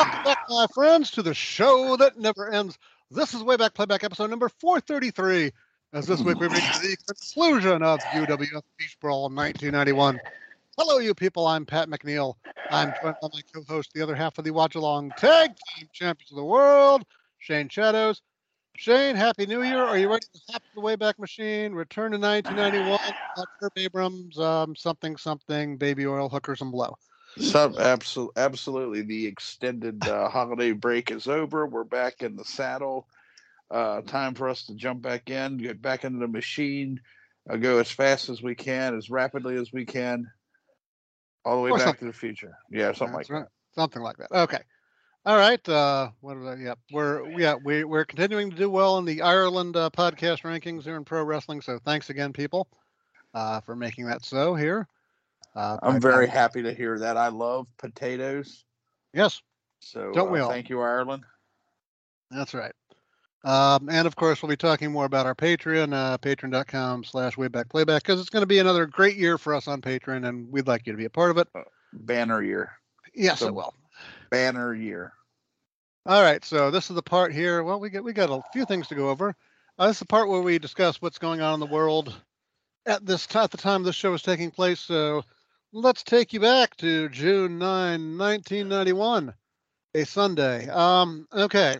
Welcome back, my friends, to the show that never ends. This is way back playback episode number 433. As this week we reach the conclusion of UWF Beach Brawl 1991. Hello, you people. I'm Pat McNeil. I'm joined by my co-host, the other half of the Watch Along Tag Team Champions of the World, Shane Shadows. Shane, Happy New Year. Are you ready to hop the Wayback Machine, return to 1991, Herb Abrams, um, something, something, baby oil, hookers, and blow? Some absolutely, absolutely. The extended uh, holiday break is over. We're back in the saddle. Uh, time for us to jump back in, get back into the machine, uh, go as fast as we can, as rapidly as we can, all the way Or back something. to the future. Yeah, something That's like right. Something like that. Okay. All right. Uh, what is that? Yeah, we're yeah we we're continuing to do well in the Ireland uh, podcast rankings here in pro wrestling. So thanks again, people, uh, for making that so here. Uh. I'm very by- happy to hear that. I love potatoes. Yes, So Don't we uh, all? thank you, Ireland. that's right. Um, and of course, we'll be talking more about our Patreon, uh, patreon.com slash wayback playback, because it's going to be another great year for us on Patreon, and we'd like you to be a part of it. Banner year. Yes, So- it will. Banner year. All right, so this is the part here. Well, we get we got a few things to go over. Uh, this is the part where we discuss what's going on in the world at this at the time this show is taking place. So let's take you back to June 9, 1991, a Sunday. Um, okay.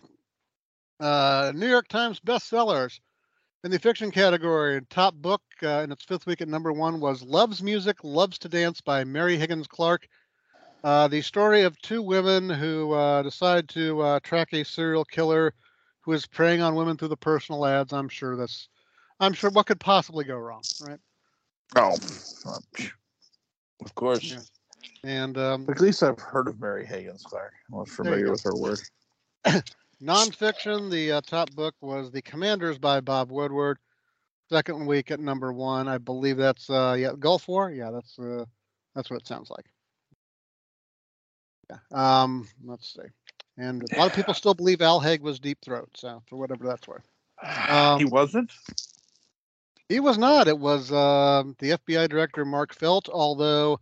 Uh, New York Times bestsellers in the fiction category. And top book uh, in its fifth week at number one was "Loves Music, Loves to Dance" by Mary Higgins Clark. Uh, the story of two women who uh, decide to uh, track a serial killer who is preying on women through the personal ads. I'm sure that's, I'm sure what could possibly go wrong, right? Oh, of course. Yeah. And um, At least I've heard of Mary Higgins Clark. I'm not familiar with her work. nonfiction, the uh, top book was The Commanders by Bob Woodward. Second week at number one, I believe that's uh, yeah Gulf War. Yeah, that's uh, that's what it sounds like. Yeah. Um, let's see. And a lot of people still believe Al Haig was Deep Throat. So for whatever that's worth. Um, he wasn't. He was not. It was um the FBI director Mark Felt. Although,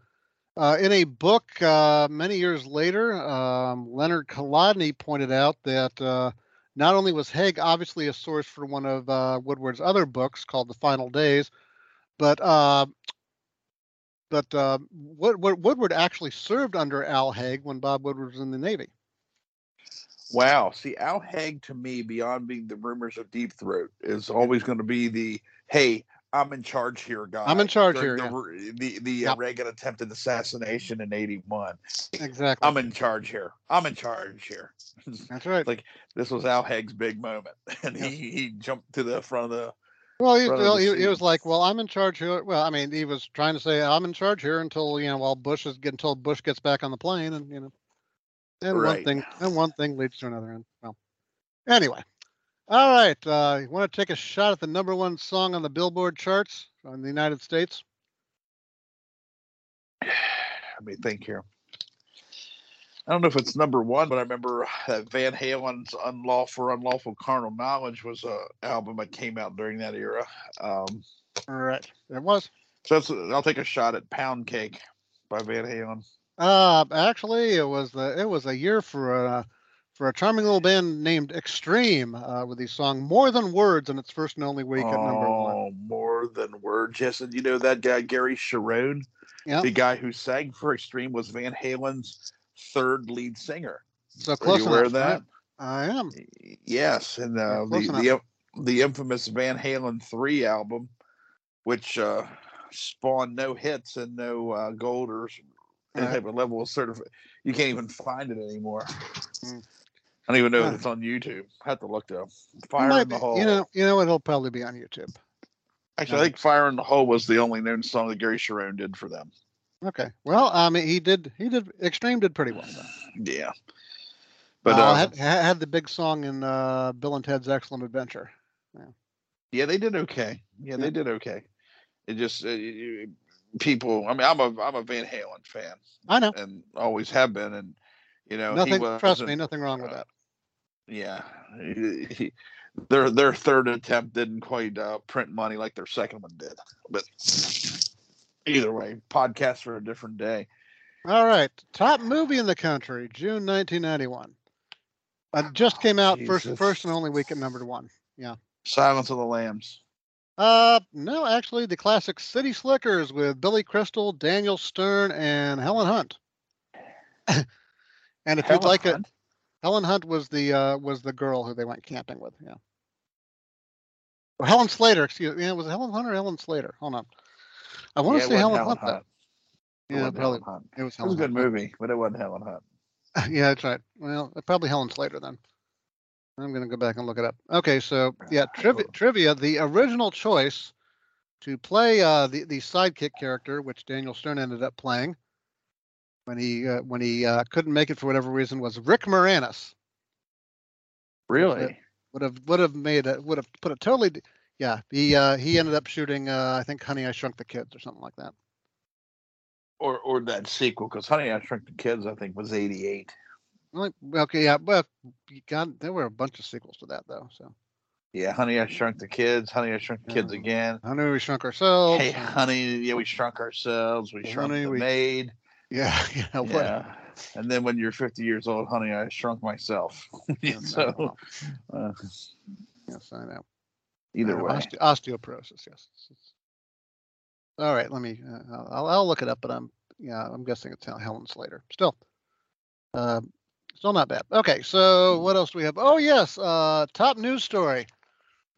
uh, in a book uh, many years later, um, Leonard Colodny pointed out that uh, not only was Haig obviously a source for one of uh, Woodward's other books called The Final Days, but uh, but uh, Wood, Wood- Woodward actually served under Al Haig when Bob Woodward was in the Navy. Wow. See, Al Haig to me, beyond being the rumors of Deep Throat, is always going to be the hey, I'm in charge here, guy. I'm in charge during here, The re- the, the Yep. Reagan attempted assassination in '81. Exactly. I'm in charge here. I'm in charge here. That's right. like this was Al Haig's big moment, and he he jumped to the front of the. Well, he, well, he, he was like, "Well, I'm in charge here." Well, I mean, he was trying to say, "I'm in charge here until you know, while Bush is until Bush gets back on the plane," and you know, and one thing and one thing leads to another. And well, anyway, all right. Uh, you want to take a shot at the number one song on the Billboard charts in the United States? Let me think here. I don't know if it's number one, but I remember that Van Halen's "Unlawful Unlawful Carnal Knowledge" was a album that came out during that era. Um, All right, it was. so I'll take a shot at "Pound Cake" by Van Halen. Uh, actually, it was the it was a year for a for a charming little band named Extreme uh, with the song "More Than Words" in its first and only week at number one. Oh, more than words. Yes, and you know that guy Gary Cherone, Yeah. the guy who sang for Extreme, was Van Halen's third lead singer. So Are close you aware enough. of that? right? I am. Yes, and uh, close the the the infamous Van Halen three album, which uh, spawned no hits and no uh, gold or any Right. type of level of certif You can't even find it anymore. Mm. I don't even know if it's on YouTube. I have to look though. Fire might in the be- Hole. You know, you know, it'll probably be on YouTube. Actually, I think Fire in the Hole was the only known song that Gary Cherone did for them. Okay. Well, I mean, he did. He did. Extreme did pretty well. Though. Yeah. But uh, uh, had, had the big song in uh, Bill and Ted's Excellent Adventure. yeah, yeah they did okay. Yeah, Yeah. they did okay. It just uh, you- people. I mean, I'm a I'm a Van Halen fan I know. and always have been, and you know, he Nothing. Trust me, nothing wrong with uh, that. Yeah, he, he- their their third attempt didn't quite uh, print money like their second one did. But either way, podcast for a different day. All right, top movie in the country, June 1991. Uh, just came out first, Jesus. first and only week at number one. Yeah. Silence of the Lambs. Uh, no, actually, the classic City Slickers with Billy Crystal, Daniel Stern, and Helen Hunt. and if Helen you'd like it, Hunt? Helen Hunt was the uh, was the girl who they went camping with. Yeah. Or Helen Slater. Excuse me. Yeah, was it Helen Hunt or Helen Slater? Hold on. I want Yeah, to say wasn't Helen, Hunt. Hunt. Yeah, probably. Helen Hunt. It was It was a good Hunt. movie, but it wasn't Helen Hunt. yeah, that's right. Well, probably Helen Slater then. I'm gonna go back and look it up. Okay, so yeah, trivia. Trivia. The original choice to play uh, the the sidekick character, which Daniel Stern ended up playing when he uh, when he uh, couldn't make it for whatever reason, was Rick Moranis. Really? Would have would have made it would have put a totally. Yeah, he uh, he ended up shooting. Uh, I think Honey I Shrunk the Kids or something like that. Or or that sequel, because Honey I Shrunk the Kids, I think, was '88. Okay, yeah, but you got there were a bunch of sequels to that though. So Yeah, Honey I Shrunk the Kids, Honey I Shrunk the Kids Yeah. again. Honey We Shrunk Ourselves. Hey, honey, yeah, we shrunk ourselves. We shrunk Honey, the we- maid. Yeah, yeah. What, Yeah. And then when you're 50 years old, honey, I shrunk myself. So, uh, yes, I know. either way. oste- osteoporosis. Yes. All right, let me. Uh, I'll- I'll, I'll look it up, but I'm yeah, I'm guessing it's Helen Slater. Still, uh, still not bad. Okay, so what else do we have? Oh yes, uh, top news story.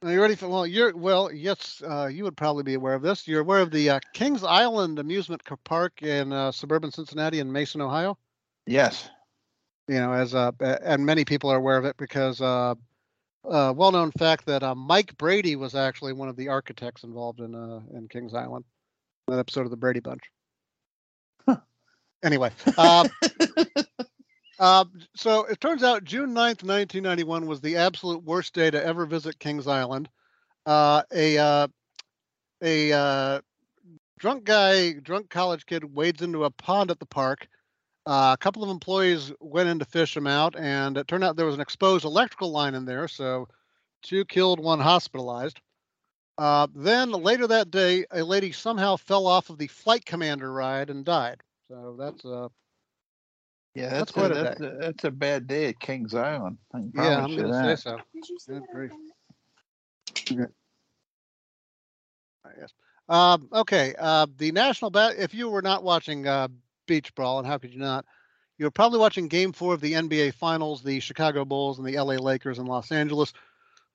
Are you ready for? Well, you're well. Yes, uh, you would probably be aware of this. You're aware of the uh, Kings Island Amusement Park in uh, suburban Cincinnati in Mason, Ohio. Yes. you know, as uh, a- and many people are aware of it because uh, uh, well-known fact that uh, Mike Brady was actually one of the architects involved in uh, in Kings Island, that episode of the Brady Bunch. Anyway, uh, uh, so it turns out June 9th, 1991 was the absolute worst day to ever visit Kings Island. Uh, a uh, a uh, drunk guy, drunk college kid, wades into a pond at the park. Uh, a couple of employees went in to fish him out, and it turned out there was an exposed electrical line in there. So, two killed, one hospitalized. Uh, then later that day, a lady somehow fell off of the flight commander ride and died. So that's uh, Yeah, That's that's, quite a, a that's, a, that's a bad day at Kings Island. I yeah, I'm you gonna that. say so. Good grief. Okay. Yes. Um, okay. Uh, the national bat. If you were not watching uh, beach brawl, and how could you not? You were probably watching Game Four of the NBA Finals, the Chicago Bulls and the LA Lakers in Los Angeles.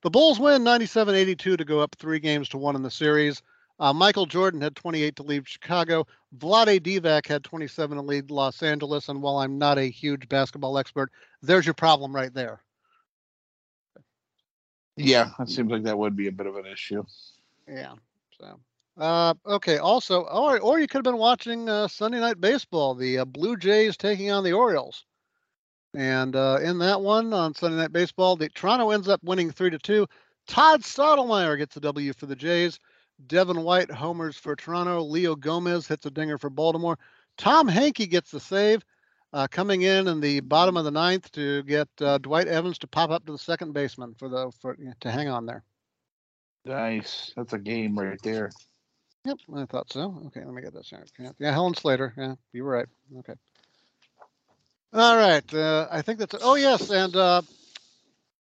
The Bulls win 97-82 to go up three games to one in the series. Uh, Michael Jordan had 28 to lead Chicago. Vlade Divac had 27 to lead Los Angeles. And while I'm not a huge basketball expert, there's your problem right there. Yeah, it seems like that would be a bit of an issue. Yeah. So, uh, okay. Also, or or you could have been watching uh, Sunday Night Baseball, the uh, Blue Jays taking on the Orioles, and uh, in that one on Sunday Night Baseball, the Toronto ends up winning three to two. Todd Stottlemyre gets the W for the Jays. Devon White homers for Toronto. Leo Gomez hits a dinger for Baltimore. Tom Henke gets the save. Uh, coming in in the bottom of the ninth to get uh, Dwight Evans to pop up to the second baseman for the for to hang on there. Nice. That's a game right there. Yep, I thought so. Okay, let me get this. here. Yeah, yeah, Helen Slater. Yeah, you were right. Okay. All right. Uh, I think that's. Oh yes, and uh,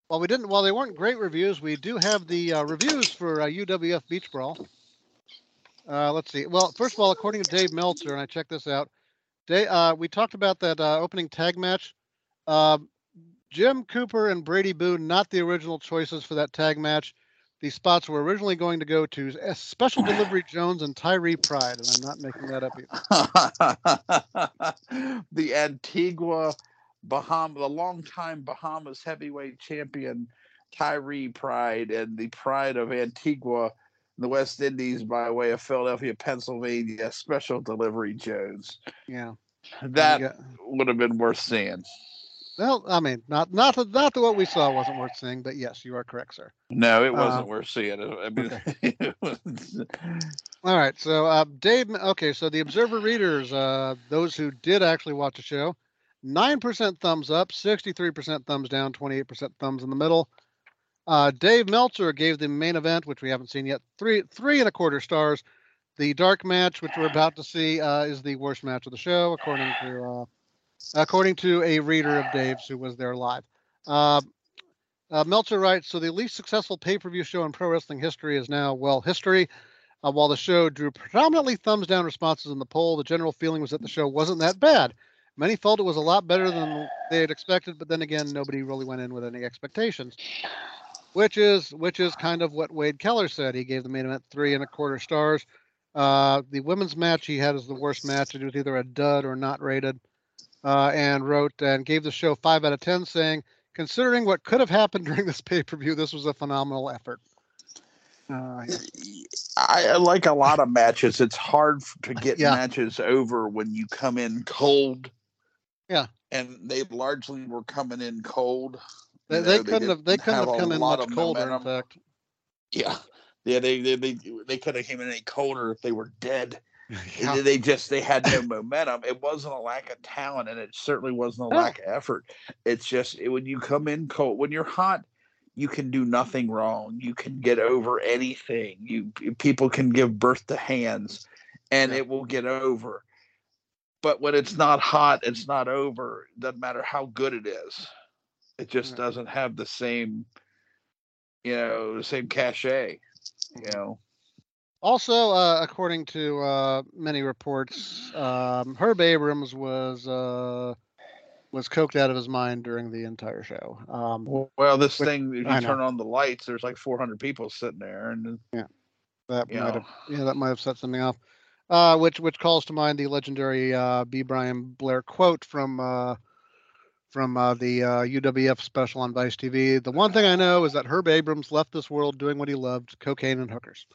while we didn't, while they weren't great reviews, we do have the uh, reviews for uh, UWF Beach Brawl. Uh, let's see. Well, first of all, according to Dave Meltzer, and I checked this out. Dave, uh, we talked about that uh, opening tag match. Uh, Jim Cooper and Brady Boone, not the original choices for that tag match. These spots were originally going to go to Special Delivery Jones and Tyree Pride, and I'm not making that up either. the Antigua Bahama, the longtime Bahamas heavyweight champion Tyree Pride, and the Pride of Antigua in the West Indies by way of Philadelphia, Pennsylvania, Special Delivery Jones. Yeah. That Yeah. would have been worth seeing. Well, I mean, not not that not that what we saw wasn't worth seeing, but yes, you are correct, sir. No, it wasn't Uh, worth seeing. I mean, it was- All right, so uh, Dave. Okay, so the Observer readers, uh, those who did actually watch the show, nine percent thumbs up, sixty-three percent thumbs down, twenty-eight percent thumbs in the middle. Uh, Dave Meltzer gave the main event, which we haven't seen yet, three three and a quarter stars. the dark match, which we're about to see, uh, is the worst match of the show, according to uh, according to a reader of Dave's who was there live. Uh, uh, Meltzer writes, so the least successful pay-per-view show in pro wrestling history is now well history. Uh, while the show drew predominantly thumbs down responses in the poll, the general feeling was that the show wasn't that bad. Many felt it was a lot better than they had expected, but then again, nobody really went in with any expectations. Which is which is kind of what Wade Keller said. He gave the main event three and a quarter stars. Uh, the women's match he had as the worst match. It was either a dud or not rated. Uh, and wrote and gave the show five out of ten, saying, considering what could have happened during this pay per view, this was a phenomenal effort. Uh, I like a lot of matches. It's hard to get Yeah. matches over when you come in cold. Yeah. and they largely were coming in cold. They, they know, couldn't have. They couldn't have a come in lot much of colder. In fact, Yeah, yeah, they they they, they could have came in any colder if they were dead. Yeah. They, they just they had no momentum. It wasn't a lack of talent, and it certainly wasn't a lack of effort. It's just it, when you come in cold, when you're hot, you can do nothing wrong. You can get over anything. You people can give birth to hands, and Yeah. it will get over. But when it's not hot, it's not over. Doesn't matter how good it is. It just Right. doesn't have the same, you know, the same cachet. You know. Also, uh, according to uh, many reports, um, Herb Abrams was uh, was coked out of his mind during the entire show. Um, Well, this Which- thing, if I you know. turn on the lights, there's like 400 people sitting there, and yeah, that might know, have yeah, that might have set something off. Uh, which which calls to mind the legendary uh, B. Brian Blair quote from uh, from uh, the uh, UWF special on Vice TV. The one thing I know is that Herb Abrams left this world doing what he loved: cocaine and hookers.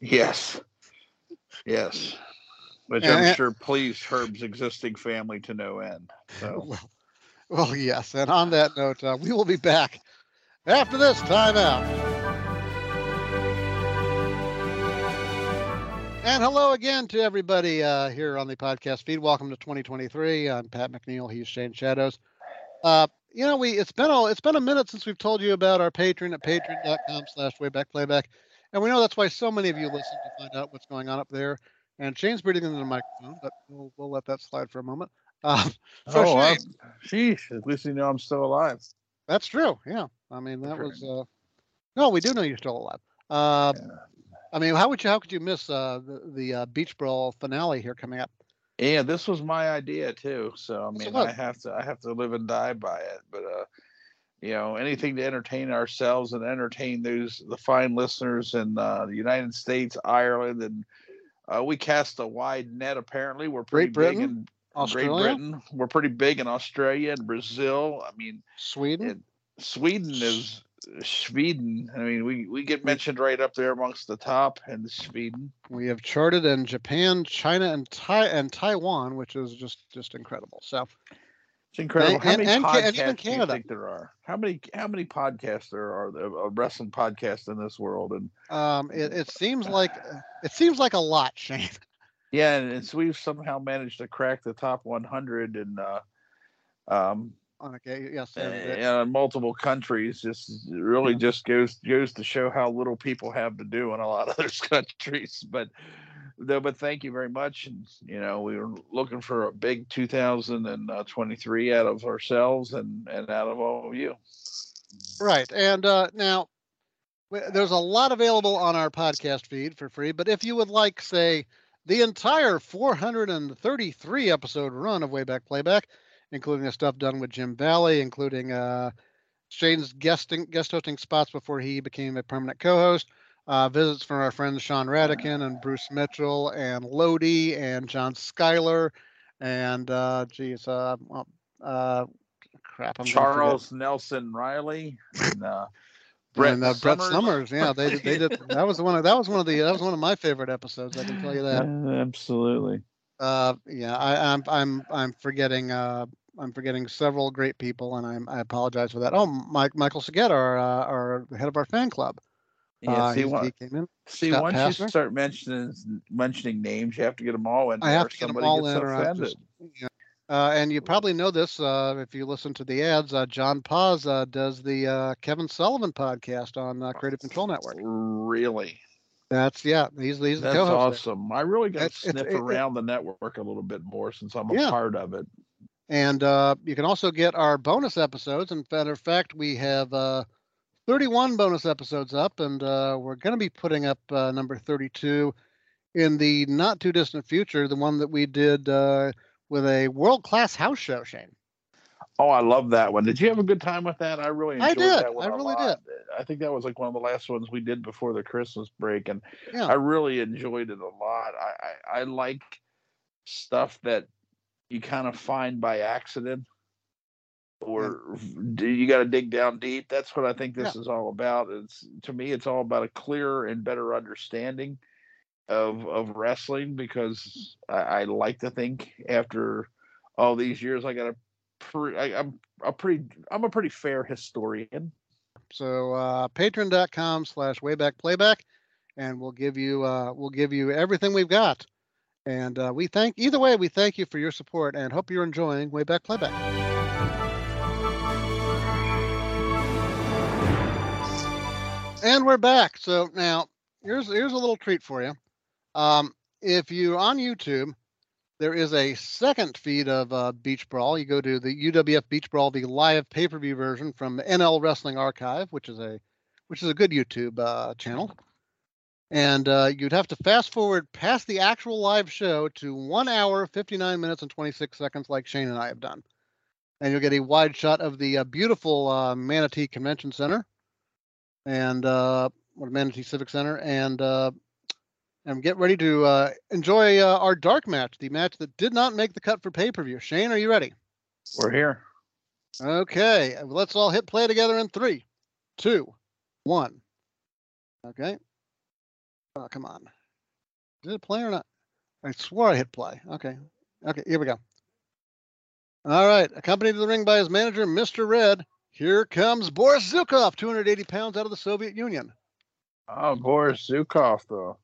yes, yes, which And- I'm sure pleased Herb's existing family to no end. So, Well, well, yes. And on that note, uh, we will be back after this timeout. And hello again to everybody uh, here on the podcast feed. Welcome to 2023. I'm Pat McNeil. He's Shane Shadows. Uh, you know, we it's been a it's been a minute since we've told you about our Patreon at patreon.com slash wayback playback. And we know that's why so many of you listen to find out what's going on up there. And Shane's breathing into the microphone, but we'll, we'll let that slide for a moment. Uh, So oh, Shane- sheesh, at least you know I'm still alive. That's true. Yeah. I mean, that was. Uh, no, we do know you're still alive. Uh, Yeah. I mean, how would you? How could you miss uh, the the uh, Beach Brawl finale here coming up? Yeah, this was my idea too. So I mean. I have to I have to live and die by it. But uh, you know, anything to entertain ourselves and entertain those the fine listeners in uh, the United States, Ireland, and uh, we cast a wide net. Apparently, we're pretty Great big Britain, in Australia, Great Britain. We're pretty big in Australia and Brazil. I mean, Sweden. Sweden is Sweden. I mean, we we get mentioned right up there amongst the top in Sweden. we have charted in Japan, China, and Tai and Taiwan, which is just just incredible. So It's incredible. And- how and- many and podcasts and do you think there are? How many how many podcasts there are there are wrestling podcasts in this world? And um, it, it seems like it seems like a lot, Shane. yeah, and it's, we've somehow managed to crack the top 100 and uh, um, Okay. Yes. and it- in multiple countries. Just really just goes goes to show how little people have to do in a lot of those countries. But no, but thank you very much. And you know, we were looking for a big 2023 out of ourselves and and out of all of you. Right. And uh, now there's a lot available on our podcast feed for free. But if you would like, say, the entire 433 episode run of Wayback Playback, including the stuff done with Jim Valley, including uh, Shane's guesting guest hosting spots before he became a permanent co-host. Uh, visits from our friends Sean Radican and Bruce Mitchell and Lodi and John Schuyler and uh, geez, uh, well, uh, crap, I'm. Charles Nelson Reilly and uh, Brett, and uh, Brett Somers. Somers. Yeah, they they did. That was one of that was one of the that was one of my favorite episodes. I can tell you that. Absolutely. Uh, yeah, I, I'm I'm I'm forgetting uh, I'm forgetting several great people, and I'm I apologize for that. Oh, Mike Michael Saget, our uh, our head of our fan club. Yeah, uh, see, he came in. see once Passner? you start mentioning mentioning names, you have to get them all in. I have to get them all in, or just. Yeah. Uh, and you probably know this uh, if you listen to the ads. Uh, John Paz uh, does the uh, Kevin Sullivan podcast on uh, Creative Control Network. Really? That's yeah. He's he's the That's co-host. there. awesome. I really got to it's- sniff it- it- around the network a little bit more since I'm a Yeah. part of it. And uh, you can also get our bonus episodes. In matter of fact, we have uh, 31 bonus episodes up, and uh, we're going to be putting up uh, number 32 in the not too distant future. The one that we did uh, with a world class house show, Shane. Oh, I love that one. Did you have a good time with that? I really I enjoyed did. that one. I a really lot. I think that was like one of the last ones we did before the Christmas break, and Yeah. I really enjoyed it a lot. I, I, I like stuff that you kind of find by accident, or do you got to dig down deep. That's what I think this is all about. It's to me, it's all about a clearer and better understanding of of wrestling because I, I like to think after all these years, I got a pre, I, I'm a pretty I'm a pretty fair historian. So uh, patreon.com slash wayback playback, and we'll give you uh, we'll give you everything we've got. And uh, we thank either way, we thank you for your support and hope you're enjoying Wayback Playback. And we're back. So now here's here's a little treat for you. Um, if you're on YouTube, there is a second feed of uh, Beach Brawl. You go to the UWF Beach Brawl, the live pay-per-view version from NL Wrestling Archive, which is a which is a good YouTube uh, channel. And uh, you'd have to fast forward past the actual live show to one hour, 59 minutes, and 26 seconds, like Shane and I have done. And you'll get a wide shot of the uh, beautiful uh, Manatee Convention Center and uh, Manatee Civic Center, and uh, and get ready to uh, enjoy uh, our dark match, the match that did not make the cut for pay per view. Shane, are you ready? We're here. Okay, let's all hit play together in three, two, one. Okay. Oh, come on. Did it play or not? I swore I hit play. Okay. Okay, here we go. All right. Accompanied to the ring by his manager, Mr. Red. Here comes Boris Zukov, 280 pounds out of the Soviet Union. Oh, Boris Zukov, though.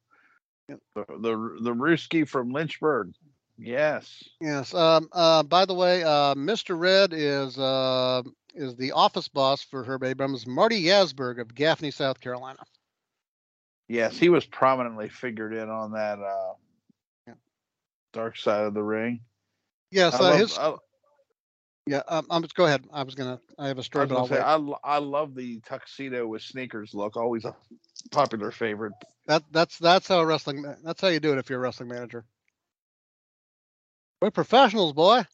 Yep. The, the the Ruski from Lynchburg. Yes. Yes. Um, uh, by the way, uh, Mr. Red is uh, is the office boss for Herb Abrams, Marty Yasberg of Gaffney, South Carolina. Yes, he was prominently figured in on that uh, Yeah. dark side of the ring. Yes. I Uh, love, his, I, yeah. Um, um, go ahead. I was gonna. I have a story, was but I'll say, wait. I, I love the tuxedo with sneakers look. Always a popular favorite. That that's that's how wrestling. That's how you do it if you're a wrestling manager. We're professionals, boy.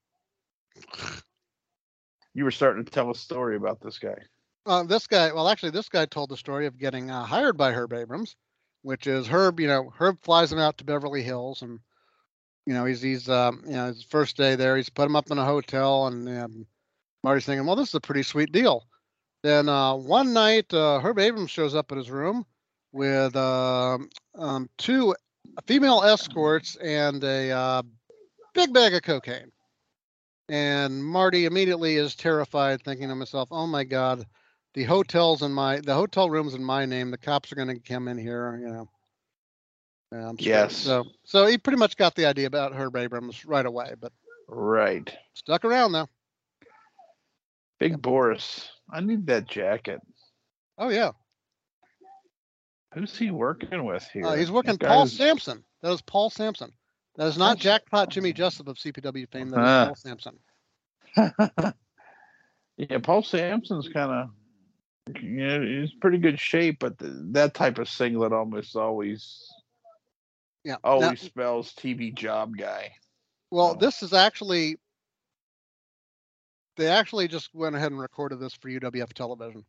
You were starting to tell a story about this guy. Uh, this guy, well, actually, this guy told the story of getting uh, hired by Herb Abrams, which is Herb. You know, Herb flies him out to Beverly Hills, and you know he's he's um, you know his first day there. He's put him up in a hotel, and um, Marty's thinking, well, this is a pretty sweet deal. Then uh, one night, uh, Herb Abrams shows up at his room with um um, two female escorts and a uh, big bag of cocaine. And Marty immediately is terrified, thinking to himself, "Oh my God, the hotels in my the hotel rooms in my name. The cops are going to come in here, you know." Yeah, I'm. Yes. So so he pretty much got the idea about Herb Abrams right away, but Right. stuck around though. Big Boris. I need that jacket. Oh yeah, Who's he working with here? uh, he's working That Paul Sampson. That is Paul Sampson. That is not Jackpot Jimmy Jessup of CPW fame. That is Ah. Paul Sampson. yeah, Paul Sampson's kind of, you know, he's pretty good shape, but the, that type of singlet almost always Yeah. always Now- spells TV job guy. well, Oh. this is actually. They actually just went ahead and recorded this for UWF television.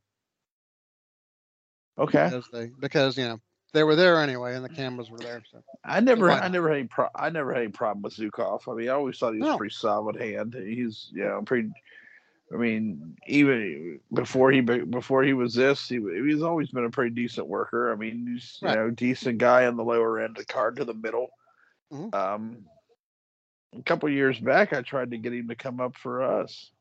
Okay, because they because you know they were there anyway and the cameras were there. So I never, I never had any pro- I never had any problem with Zukov. I mean, I always thought he was No. a pretty solid hand. He's, you know, pretty. I mean, even before he before he was this, he, he's always been a pretty decent worker. I mean, he's you know decent guy on the lower end, the card to the middle. Mhm. Um, a couple years back, I tried to get him to come up for us.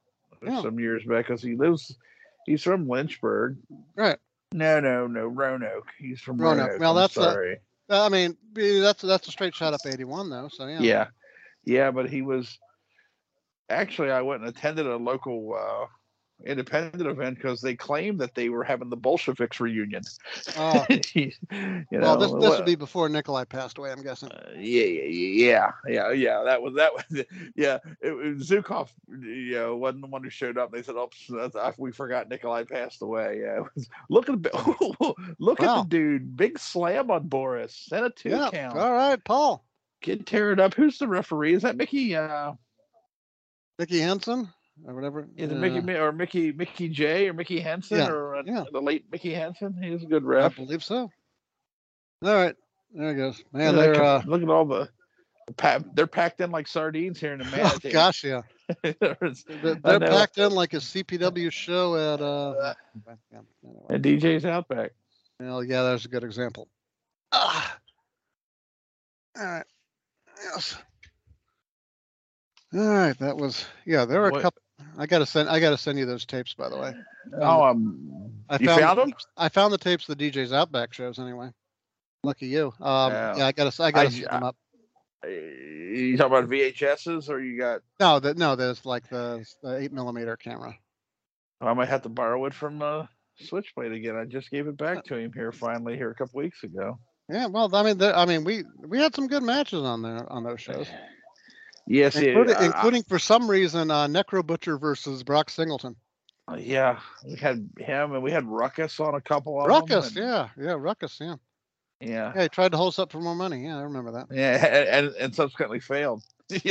Yeah. Some years back, because he lives, he's from Lynchburg. Right. No, no, no, Roanoke. He's from Roanoke. Roanoke. Well, I'm that's sorry. uh, I mean that's that's a straight shot up eighty one though. So yeah. yeah yeah but he was actually i went and attended a local uh independent event because they claimed that they were having the Bolsheviks reunion. Oh, you well, this this would be before Nikolai passed away. I'm guessing. uh, yeah, yeah, yeah, yeah, yeah. That was that was yeah. It, it, Zukov, you know, wasn't the one who showed up. They said, "Oh, we forgot Nikolai passed away." Yeah, it was, look at the look at the dude, big slam on Boris, sent a two Yeah. count, All right, Paul. kid tear it up. Who's the referee? Is that Mickey? Uh, Mickey Henson or whatever. is it Uh, Mickey or Mickey Mickey J or Mickey Henson Yeah, or uh, yeah. the late Mickey Henson? He was a good I believe so. All right, there it goes. Man, Look they're uh, look at all the. They're packed in like sardines here in the oh, gosh, yeah. They're, they're packed in like a CPW show at uh. yeah, DJ's Outback. Well, yeah, there's a good example. Ah. All right. Yes. All right, that was yeah. There were a couple. I gotta send. I gotta send you those tapes, by the way. Oh, um, I you found- found them? I found the tapes of the DJ's Outback shows anyway. Lucky you. Um, Yeah. yeah, I gotta. I gotta I- set them up. You talking about VHSs or you got? No, that no, there's like the, the eight millimeter camera. I might have to borrow it from uh, Switchblade again. I just gave it Uh, back to him here finally here a couple weeks ago. Yeah, well, I mean, there- I mean, we we had some good matches on there on those shows, Yes, including, I- including for some reason uh, Necro Butcher versus Brock Singleton. I- yeah. We had him and we had Ruckus on a couple of Ruckus, them. and- yeah, yeah, Ruckus, yeah. yeah, Yeah, he tried to hold us up for more money. Yeah, I remember that. yeah, and, and, and subsequently failed.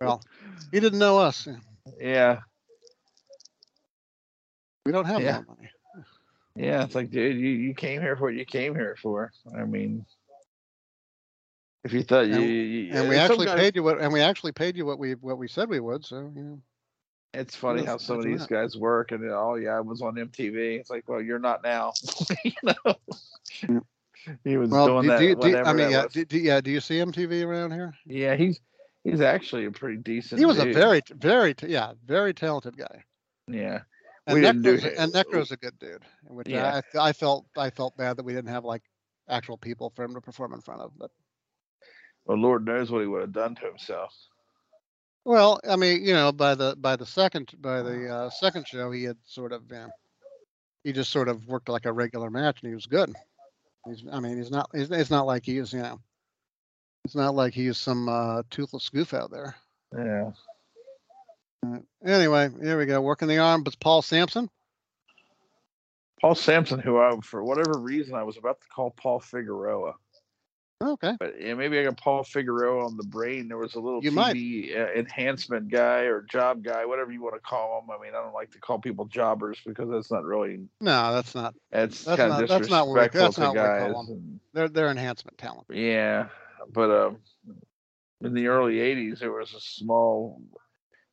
Well, He didn't know us. Yeah. yeah, We don't have Yeah. more money. yeah. It's like, dude, you, you came here for what you came here for. I mean, if you thought you, And- you And we actually guys- paid you what, and we actually paid you what we what we said we would. So you know, It's funny Yes, how some of these that. guys work, and oh yeah, I was on MTV. It's like, well, you're not now. you know, he was well, doing do, that. do, you- do, you- I mean, that yeah, was. do, do, yeah. Do you see MTV around here? yeah, he's he's actually a pretty decent. He was a very, very, yeah, very talented guy. yeah. And We didn't do Necro's, and Necro's a good dude. Which Yeah. I, I felt I felt bad that we didn't have like actual people for him to perform in front of. But Well, Lord knows what he would have done to himself. well, I mean, you know, by the by the second by the uh, second show, he had sort of, yeah, he just sort of worked like a regular match, and he was good. He's, I mean, he's not. He's, it's not like he's, you know, it's not like he's some uh, toothless goof out there. Yeah. Anyway, here we go. Working the arm, but Paul Sampson. Paul Sampson, who I, for whatever reason, I was about to call Paul Figueroa, Okay. but yeah, maybe I got Paul Figueroa on the brain. There was a little You. TV uh, enhancement guy or job guy, whatever you want to call him. I mean, I don't like to call people jobbers because that's not really No, that's not. It's That's kind not- of that's not what disrespectful that's to not what we guys. call 'em. and- They're they're enhancement talent. yeah, but um, in the early '80s, there was a small,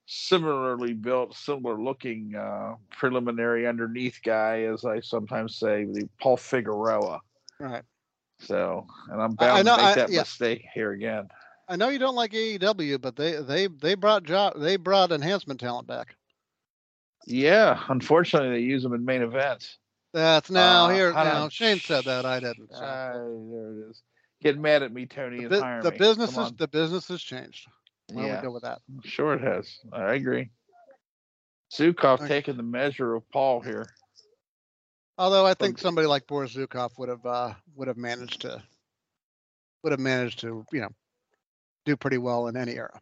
similarly built, similar looking uh, preliminary underneath guy, as I sometimes say, the Paul Figueroa. Right. So, and I'm bound know- to make I- that yeah. mistake here again. I know you don't like AEW, but they they they brought job they brought enhancement talent back. Yeah, unfortunately, they use them in main events. That's now Uh, here now. Shane said that I didn't. so. Ah, there it is. Get mad at me, Tony, the, hire the business is the business has changed. Why Yeah. go with that? Sure, it has. I agree. Zukov Okay. taking the measure of Paul here. Although I think somebody like Boris Zukov would have uh, would have managed to would have managed to you know do pretty well in any era.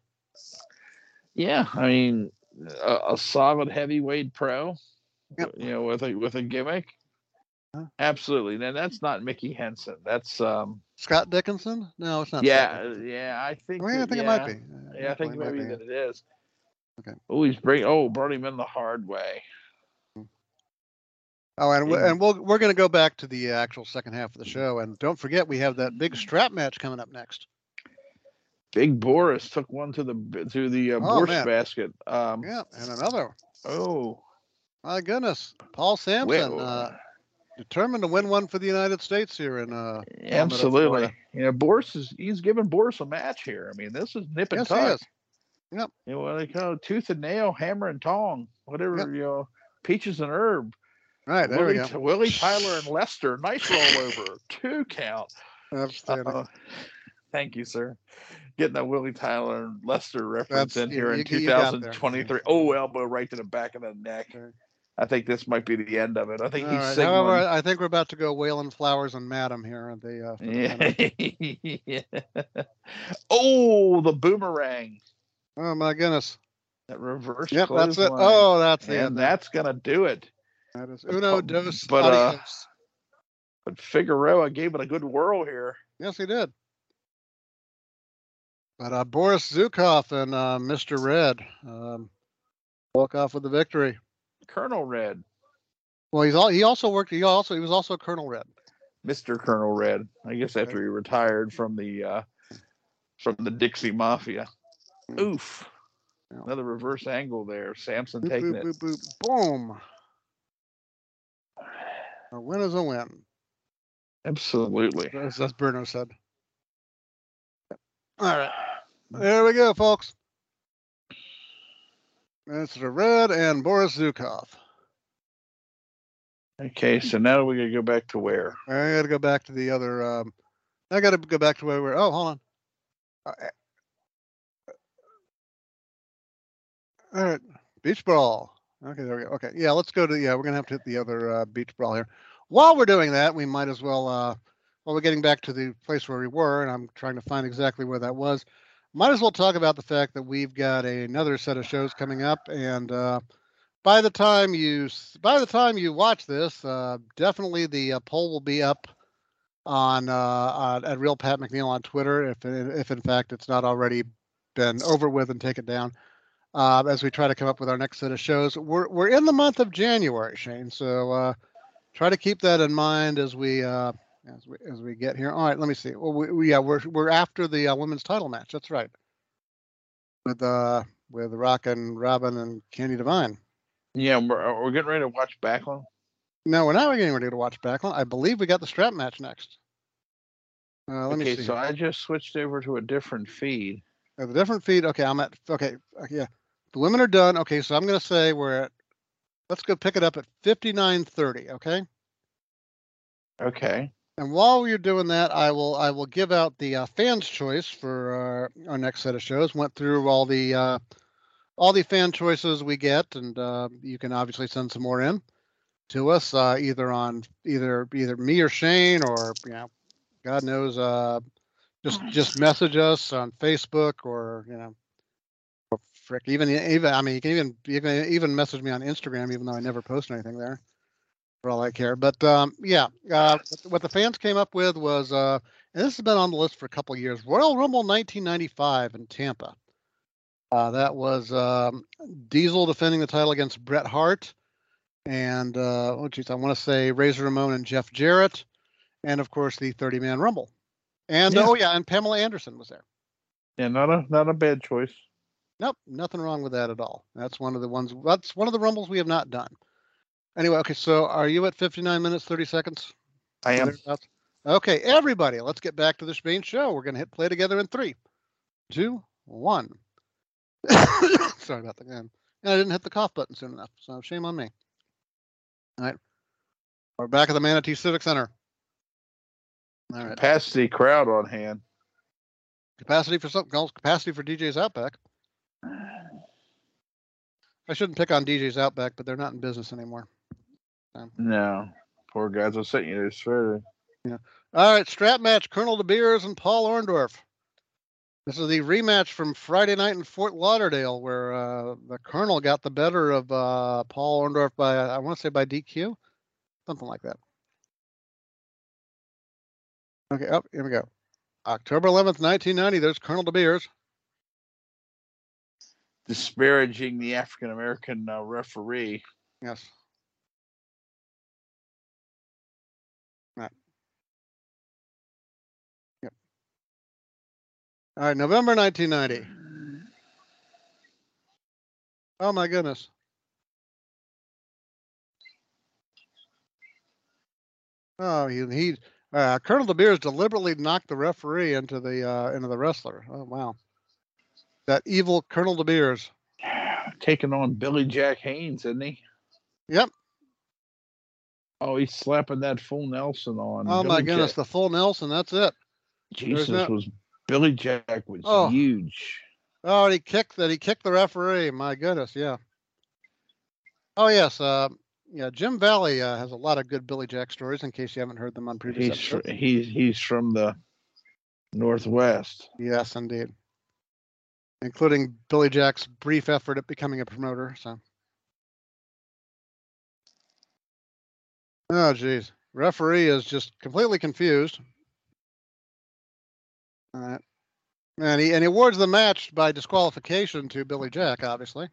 Yeah, I mean, a, a solid heavyweight pro. Yep. You know, with a with a gimmick. Huh. Absolutely. Now that's not Mickey Henson. That's um. Scott Dickinson? No, it's not. Yeah, yeah. I think. I, mean, I think yeah, it might be. Yeah, I think it might maybe be, that it is. Okay. Oh, he's bring. Oh, brought him in the hard way. Oh, and Yeah. and we'll we're gonna go back to the actual second half of the show, and don't forget we have that big strap match coming up next. Big Boris took one to the to the uh, Oh, basket. Um. Yeah, and another. Oh. My goodness, Paul Sampson, uh, determined to win one for the United States here in uh. Absolutely. You know, Boris is he's giving Boris a match here. I mean, this is nip and Yes, he tuck. is. You know what they call it? tooth and nail, hammer and tong, whatever Yep. you know, peaches and herb. Right there Willie, we go. Willie Tyler and Lester, nice rollover, two count. Outstanding. Uh, thank you, sir. Getting that Willie Tyler and Lester reference That's- in here you- in you- you 2023. Oh, elbow right to the back of the neck. I think this might be the end of it. I think All he's right. signaling. However, I think we're about to go Wayland Flowers and Madam here at the. Uh, the yeah. Oh, the boomerang. Oh my goodness. That reverse. Yep, that's it. Oh, that's the and end. that's gonna do it. That is uno But- dos but, uh. But Figueroa gave it a good whirl here. Yes, he did. But uh, Boris Zukov and uh, Mr. Red um, walk off with the victory. Colonel Red, Well, he's all he also worked. He also he was also Colonel Red. Mr. Colonel Red. I guess after he retired from the uh, from the Dixie Mafia. Mm. Oof. Another reverse angle there. Samson Boop, taking boop, it. boop, boom. A win is a win. Absolutely. As, as Bruno said. All right. There we go, folks. Mr. Red and Boris Zukov. Okay, so now we gotta go back to where? I got to go back to the other. Um, I got to go back to where we're. Oh, hold on. Uh, eh. All right, beach brawl. Okay, there we go. Okay, yeah, let's go to. Yeah, we're gonna have to hit the other uh, beach brawl here. While we're doing that, we might as well. Uh, while we're getting back to the place where we were, and I'm trying to find exactly where that was. Might as well talk about the fact that we've got another set of shows coming up, and uh, by the time you by the time you watch this, uh, definitely the uh, poll will be up on, uh, on at Real Pat McNeil on Twitter if if in fact it's not already been over with and taken down. Uh, as we try to come up with our next set of shows, we're we're in the month of January, Shane. So uh, try to keep that in mind as we uh, as we as we get here. All right, let me see. Well, we, we yeah we're we're after the uh, women's title match. That's right. With uh with Rock and Robin and Candy Divine. Yeah, we're, we're getting ready to watch Backlund. No, we're not getting ready to watch Backlund. I believe we got the strap match next. Uh, let me Okay, see. so. I just switched over to a different feed. Uh, the different feed. Okay, I'm at. Okay, uh, yeah. The women are done. Okay, so I'm gonna say we're at. Let's go pick it up at 59:30. Okay. Okay. And while you're doing that, I will I will give out the uh, fans choice for uh, our next set of shows. Went through all the uh, all the fan choices we get, and uh, you can obviously send some more in to us uh, either on either either me or Shane or you know, God knows, uh, just just message us on Facebook or you know, frick, even even I mean you can even you can even message me on Instagram, even though I never post anything there for all I care. But um, yeah, uh, what- the fans came up with was, uh, and this has been on the list for a couple of years, Royal Rumble 1995 in Tampa. Uh, that was um, Diesel defending the title against Bret Hart, and uh, oh geez, I want to say Razor Ramon and Jeff Jarrett, and of course the 30-man Rumble. And Yeah. oh yeah, and Pamela Anderson was there. Yeah, not a not a bad choice. Nope, nothing wrong with that at all. That's one of the ones. That's one of the rumbles we have not done. Anyway, okay, so are you at 59 minutes 30 seconds? I am. Okay, everybody, let's get back to the main show. We're going to hit play together in three, two, one. Sorry about that. And I didn't hit the cough button soon enough, so shame on me. All right, we're back at the Manatee Civic Center. All right, Capacity crowd on hand. capacity for something else. Capacity for DJ's Outback. I shouldn't pick on DJ's Outback, but they're not in business anymore. No. Poor guys. I sent you this further. All right, strap match: Colonel De Beers and Paul Orndorff. This is the rematch from Friday night in Fort Lauderdale, where uh, the Colonel got the better of uh, Paul Orndorff by I want to say by DQ, something like that. Okay, up here we go. October 11th, 1990. There's Colonel De Beers. Disparaging the African American uh, referee. Yes. All right, November 1990. Oh my goodness. Oh, he, he uh, Colonel De Beers deliberately knocked the referee into the uh, into the wrestler. Oh wow, that evil Colonel De Beers. Taking on Billy Jack Haynes, isn't he? Yep. Oh, he's slapping that full Nelson on. Oh my goodness, Jack- the full Nelson. That's it. Jesus no- was Billy Jack was Oh. huge. Oh, and he kicked that. He kicked the referee. My goodness, yeah. Oh yes. Uh, yeah, Jim Valley uh, has a lot of good Billy Jack stories. In case you haven't heard them on previous He's episodes. he's he's from the northwest. Yes, indeed. Including Billy Jack's brief effort at becoming a promoter. So. Oh, geez. Referee is just completely confused. All right. And he and he awards the match by disqualification to Billy Jack, obviously.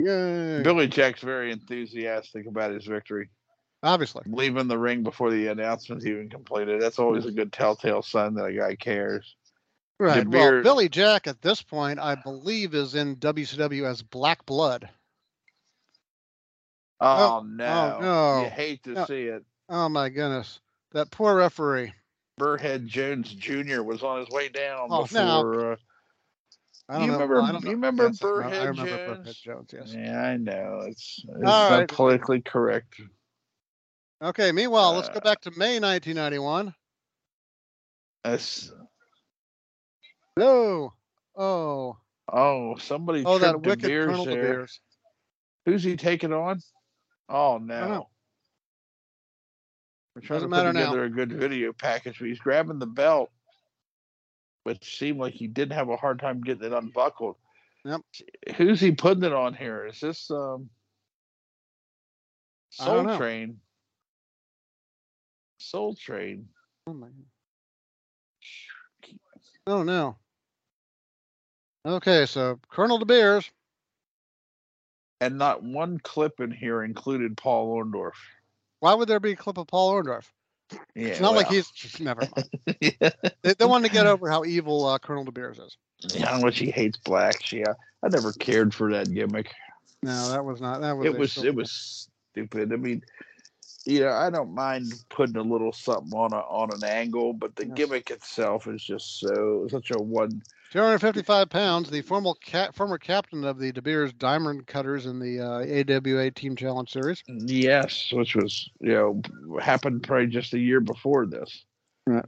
Yay. Billy Jack's very enthusiastic about his victory, Obviously. leaving the ring before the announcement's even completed. That's always a good telltale sign that a guy cares. Right. Well, Billy Jack at this point, I believe, is in WCW as Black Blood. Oh, no. no. You hate to No. see it. Oh my goodness. That poor referee. Burrhead Jones Jr. was on his way down Oh, before. Uh, I don't You know. remember- I don't you remember Yes. Burrhead I remember Jones? Burrhead Jones, yes. yeah, I know it's it's not right. politically correct. Okay, meanwhile, let's go Uh, back to May 1991. That's, No. Oh. oh, somebody Oh, that De wicked Beers Colonel De there. Beers. Who's he taking on? Oh no. We're trying Doesn't to put matter now. together a good video package, but he's grabbing the belt, which seemed like he did have a hard time getting it unbuckled. Yep. Who's he putting it on here? Is this um Soul. Train? Soul Train. Oh my. Oh no. Okay, so Colonel De Beers. And not one clip in here included Paul Orndorff. Why would there be a clip of Paul Orndorff? Yeah, It's not like he's. Never mind. They, they wanted to get over how evil uh, Colonel De Beers is. Yeah, how much he hates blacks. Yeah, I never cared for that gimmick. No, that was not. That was. It was it was stupid. I mean, you know, I don't mind putting a little something on a on an angle, but the Yes. gimmick itself is just so such a one. 255 pounds, the former ca- former captain of the De Beers Diamond Cutters in the uh, AWA Team Challenge Series. Yes, which was you know happened probably just a year before this. Right.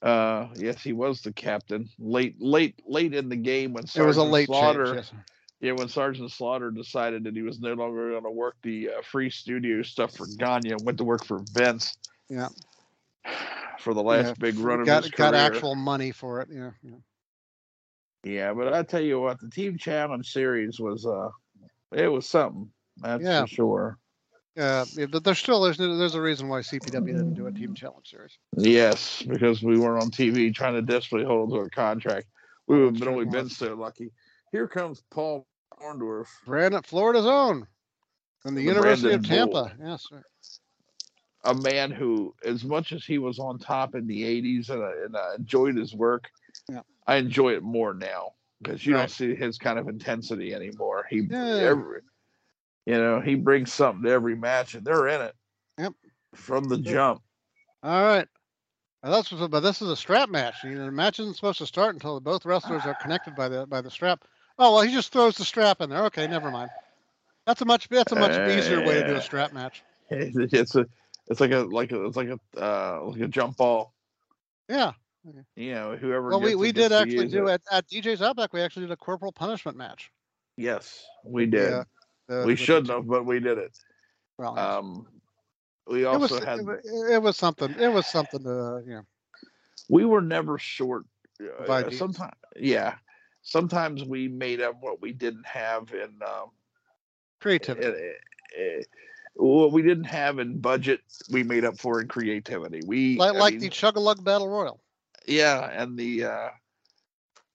Uh, yes, he was the captain. Late, late, late in the game when it was a late Slaughter. change. Yes. Yeah, when Sergeant Slaughter decided that he was no longer going to work the uh, free studio stuff for Gagne and went to work for Vince. Yeah. For the last Yeah, big run of got his got actual money for it. Yeah. yeah. Yeah, but I tell you what, the Team Challenge series was uh, it was something. That's Yeah. for sure. Uh, yeah, but there's still there's there's a reason why CPW didn't do a Team Challenge Series. Yes, because we weren't on TV trying to desperately hold to a contract. We would have been only been so lucky. Here comes Paul Orndorff, Brandon, Florida's own, from the, The University of Brandon Bull. Tampa. Yes. sir. a man who, as much as he was on top in the '80s and I, and I enjoyed his work, Yeah. I enjoy it more now because you Right. don't see his kind of intensity anymore. He, Yeah. every, you know, he brings something to every match, and they're in it. Yep. From the jump. All right. Now that's but this is a strap match. You know, the match isn't supposed to start until both wrestlers are connected by the by the strap. Oh well, he just throws the strap in there. Okay, never mind. That's a much that's a much easier way to do Uh, a strap match. It's a, it's like a, like a, it's like a, uh, like a jump ball. Yeah. You know, whoever. Well, we, it we did actually do it. at, at DJ's Outback. We actually did a corporal punishment match. Yes, we did. Yeah. The- we shouldn't have, but we did it. Well. Um, we it was also had. it, it was something. It was something to you know. we were never short. Of Uh, sometimes, yeah. Sometimes we made up what we didn't have in um, creativity. uh, uh, what we didn't have in budget. We made up for in creativity. We like I like mean, the Chug a Lug Battle Royal. Yeah, and the uh,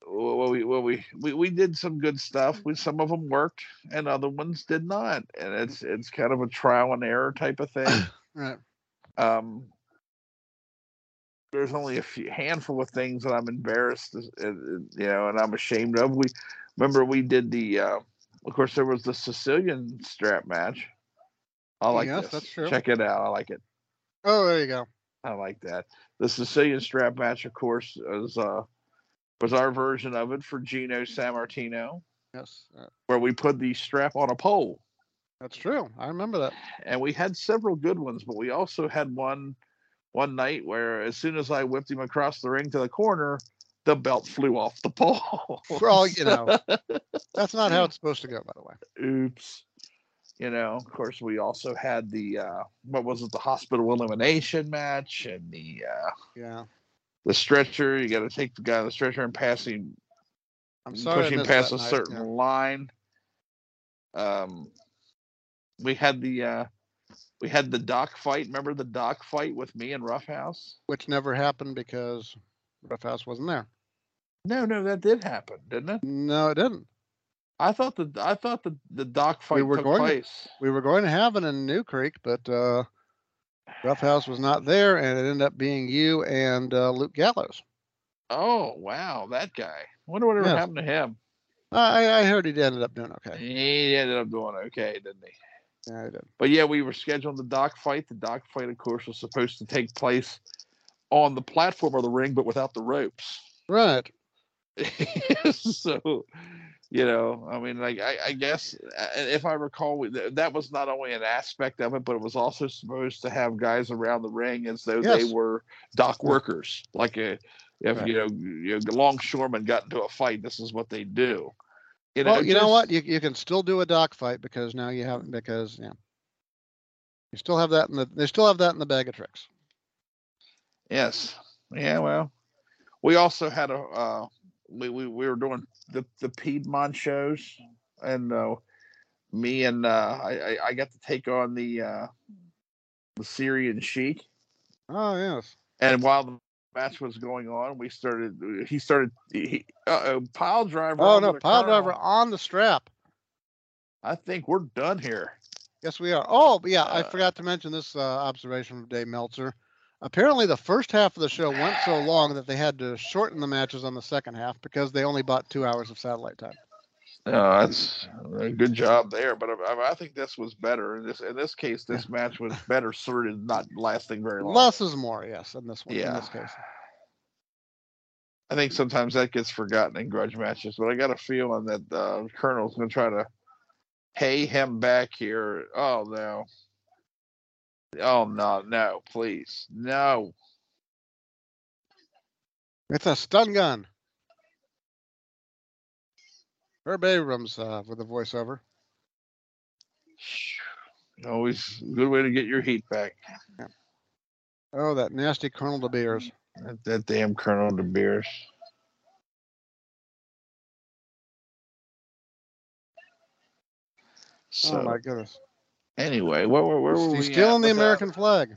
well, we well we, we we did some good stuff. We some of them worked, and other ones did not. And it's it's kind of a trial and error type of thing. Right. um, there's only a few handful of things that I'm embarrassed, uh, you know, and I'm ashamed of. We remember we did the, uh, of course, there was the Sicilian strap match. I like Yes, this. that's true. Check it out. I like it. Oh, there you go. I like that. The Sicilian strap match, of course, was uh, was our version of it for Gino Sammartino, Yes, uh, where we put the strap on a pole. that's true. I remember that. and we had several good ones, but we also had one one night where as soon as I whipped him across the ring to the corner, the belt flew off the pole. For all you know, that's not how it's supposed to go. By the way. Oops. You know, of course, we also had the uh, what was it, the hospital elimination match and the uh, Yeah. the stretcher. You got to take the guy on the stretcher and passing I'm sorry. I push him missed past a night, certain yeah. line. Um, we had the uh, we had the dock fight. Remember the dock fight with me and Roughhouse? Which never happened because Roughhouse wasn't there. No, no, that did happen, didn't it? No, it didn't. I thought the I thought the the dock fight were took going place. We were going to have it in New Creek, but uh, Roughhouse was not there, and it ended up being you and uh, Luke Gallows. Oh wow, that guy. Wonder whatever Yes. happened to him. I, I heard he ended up doing okay. He ended up doing okay, didn't he? Yeah, he did. But yeah, we were scheduling the dock fight. The dock fight, of course, was supposed to take place on the platform of the ring, but without the ropes. Right. so, you know, I mean, like, I, I guess uh, if I recall, we- that was not only an aspect of it, but it was also supposed to have guys around the ring as though they were dock workers. Like, a, if Right. you know, you know, longshoremen got into a fight, this is what they do. You know, well, you know what? You, you can still do a dock fight because now you haven't because yeah, you still have that in the they still have that in the bag of tricks. Yes. Yeah. Well, we also had a uh, we, we we were doing the the Piedmont shows, and uh, me and uh, I I- got to take on the uh, the Syrian Sheik, Oh yes. and while the match was going on, we started. He started. He, uh, pile driver. Oh no, pile driver on the strap. I think we're done here. Yes, we are. Oh, yeah, I Uh, forgot to mention this uh, observation from Dave Meltzer. Apparently, the first half of the show went so long that they had to shorten the matches on the second half because they only bought two hours of satellite time. No, that's a good job there. But I, I think this was better. In this in this case, this match was better suited, not lasting very long. Less is more, yes, in this one. In Yeah. this case. I think sometimes that gets forgotten in grudge matches, but I got a feeling that uh, Colonel's going to try to pay him back here. Oh no! Oh no! No, please, no! It's a stun gun. Herb Abrams uh, with the voiceover. Always a good way to get your heat back. Oh, that nasty Colonel De Beers. That, that damn Colonel De Beers. So oh my goodness. Anyway, where, where, where were we? At stealing the that? American flag.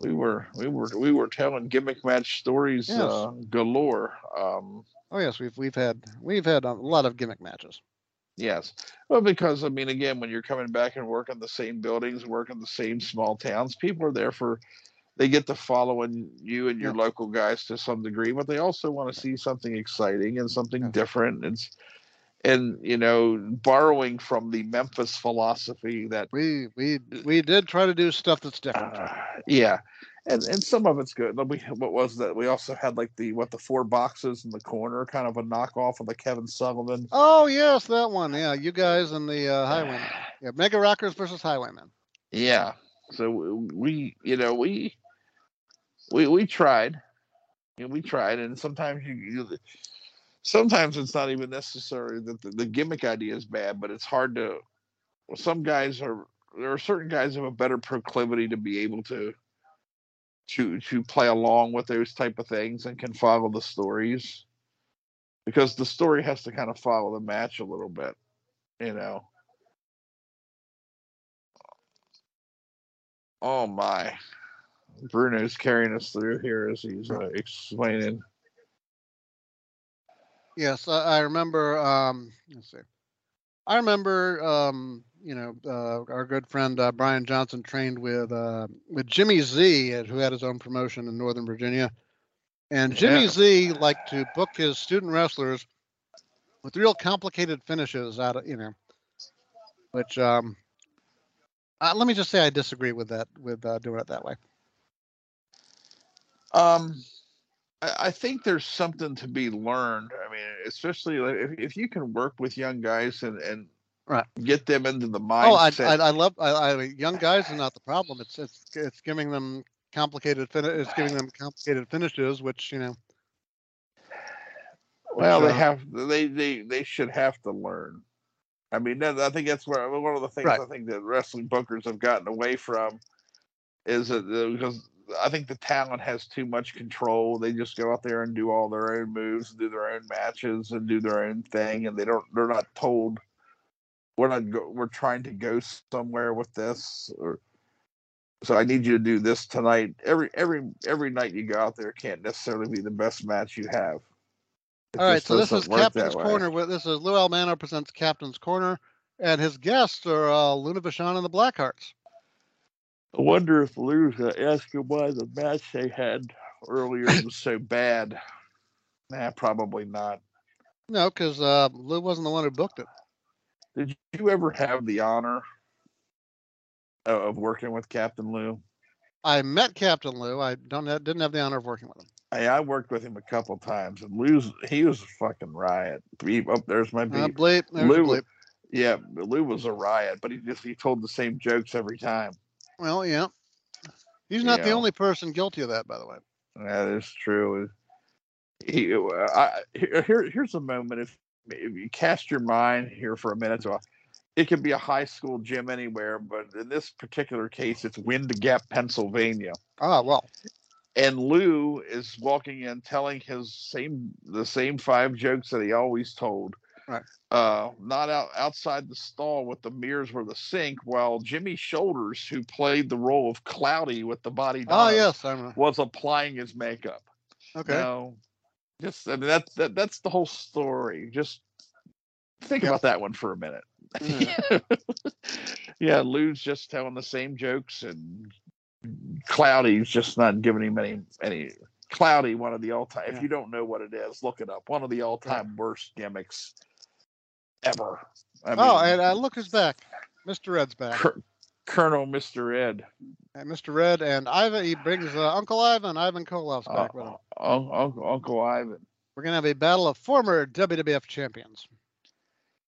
we were we were we were telling gimmick match stories Yes. uh, galore. Um, Oh yes, we've we've had we've had a lot of gimmick matches. yes, well, because I mean, again, when you're coming back and working the same buildings, working the same small towns, people are there for. They get to following you and your Yeah. local guys to some degree, but they also want to see something exciting and something Yeah. different. It's and you know, borrowing from the Memphis philosophy that We we we did try to do stuff that's different. Uh, yeah, and and some of it's good. We what was that? We also had like the what the four boxes in the corner, kind of a knockoff of the Kevin Sullivan. Oh yes, that one. Yeah, you guys and the uh, Highwaymen. Yeah, Mega Rockers versus Highwaymen. Yeah, so we you know we we we tried, And we tried, and sometimes you, you sometimes it's not even necessary that the, the gimmick idea is bad, but it's hard to. Well, Some guys are there are certain guys have a better proclivity to be able to to to play along with those type of things and can follow the stories because the story has to kind of follow the match a little bit, you know. Oh my. Bruno's carrying us through here as he's uh, explaining. Yes, I, I remember. Um, let's see. I remember. Um, you know, uh, our good friend uh, Brian Johnson trained with uh, with Jimmy Z, who had his own promotion in Northern Virginia, and Jimmy Yeah. Z liked to book his student wrestlers with real complicated finishes out of you know, which um, uh, let me just say I disagree with that with uh, doing it that way. Um, I, think there's something to be learned. I mean, especially if, if you can work with young guys and, and Right. get them into the mindset. Oh, I. I, I love I, I, young guys are not the problem. It's it's it's giving them complicated fin- It's giving them complicated finishes, which you know. well, which, they uh, have they, they they should have to learn. I mean, I think that's where one of the things Right. I think that wrestling bookers have gotten away from is that uh, because I think the talent has too much control. They just go out there and do all their own moves, do their own matches, and do their own thing, and they don't. They're not told we're not. Go, we're trying to go somewhere with this, or so I need you to do this tonight. Every every every night you go out there can't necessarily be the best match you have. It All right, so this is doesn't work that Captain's. Corner. With this is Lou Albano presents Captain's Corner, and his guests are uh, Luna Vachon and the Blackhearts. I wonder if Lou's gonna ask him why the match they had earlier was so bad. Nah, probably not. No, because uh, Lou wasn't the one who booked it. Did you ever have the honor of working with Captain Lou? I met Captain Lou. I don't have, didn't have the honor of working with him. I, I worked with him a couple times, and Lou's he was a fucking riot. Beep, oh, there's my Uh, bleep, there's Lou- bleep. Yeah, Lou was a riot, but he just he told the same jokes every time. Well, yeah. He's not the Yeah. only person guilty of that, by the way. That is true. He, uh, I, here, here- here's a moment. If, if you cast your mind here for a minute, so it could be a high school gym anywhere, but in this particular case, it's Wind Gap, Pennsylvania. Ah, well. And Lou is walking in, telling his same the same five jokes that he always told. Right. Uh, not out outside the stall with the mirrors were the sink, while Jimmy Shoulders, who played the role of Cloudy with the body, Oh, yes. I'm, was applying his makeup. okay. Just I mean that, that that's the whole story. Just think Yep. about that one for a minute. Yeah. yeah, Lou's just telling the same jokes, and Cloudy's just not giving him any any. Cloudy, one of the all time. Yeah. If you don't know what it is, look it up. One of the all time worst gimmicks ever. I oh, and uh, look who's back. Mr. Red's back. Col- Colonel Mister Ed, And Mr. Red and Ivan, he brings uh, Uncle Ivan, Ivan Koloff's uh, back with him. Un- Uncle Uncle Ivan. We're going to have a battle of former WWF champions.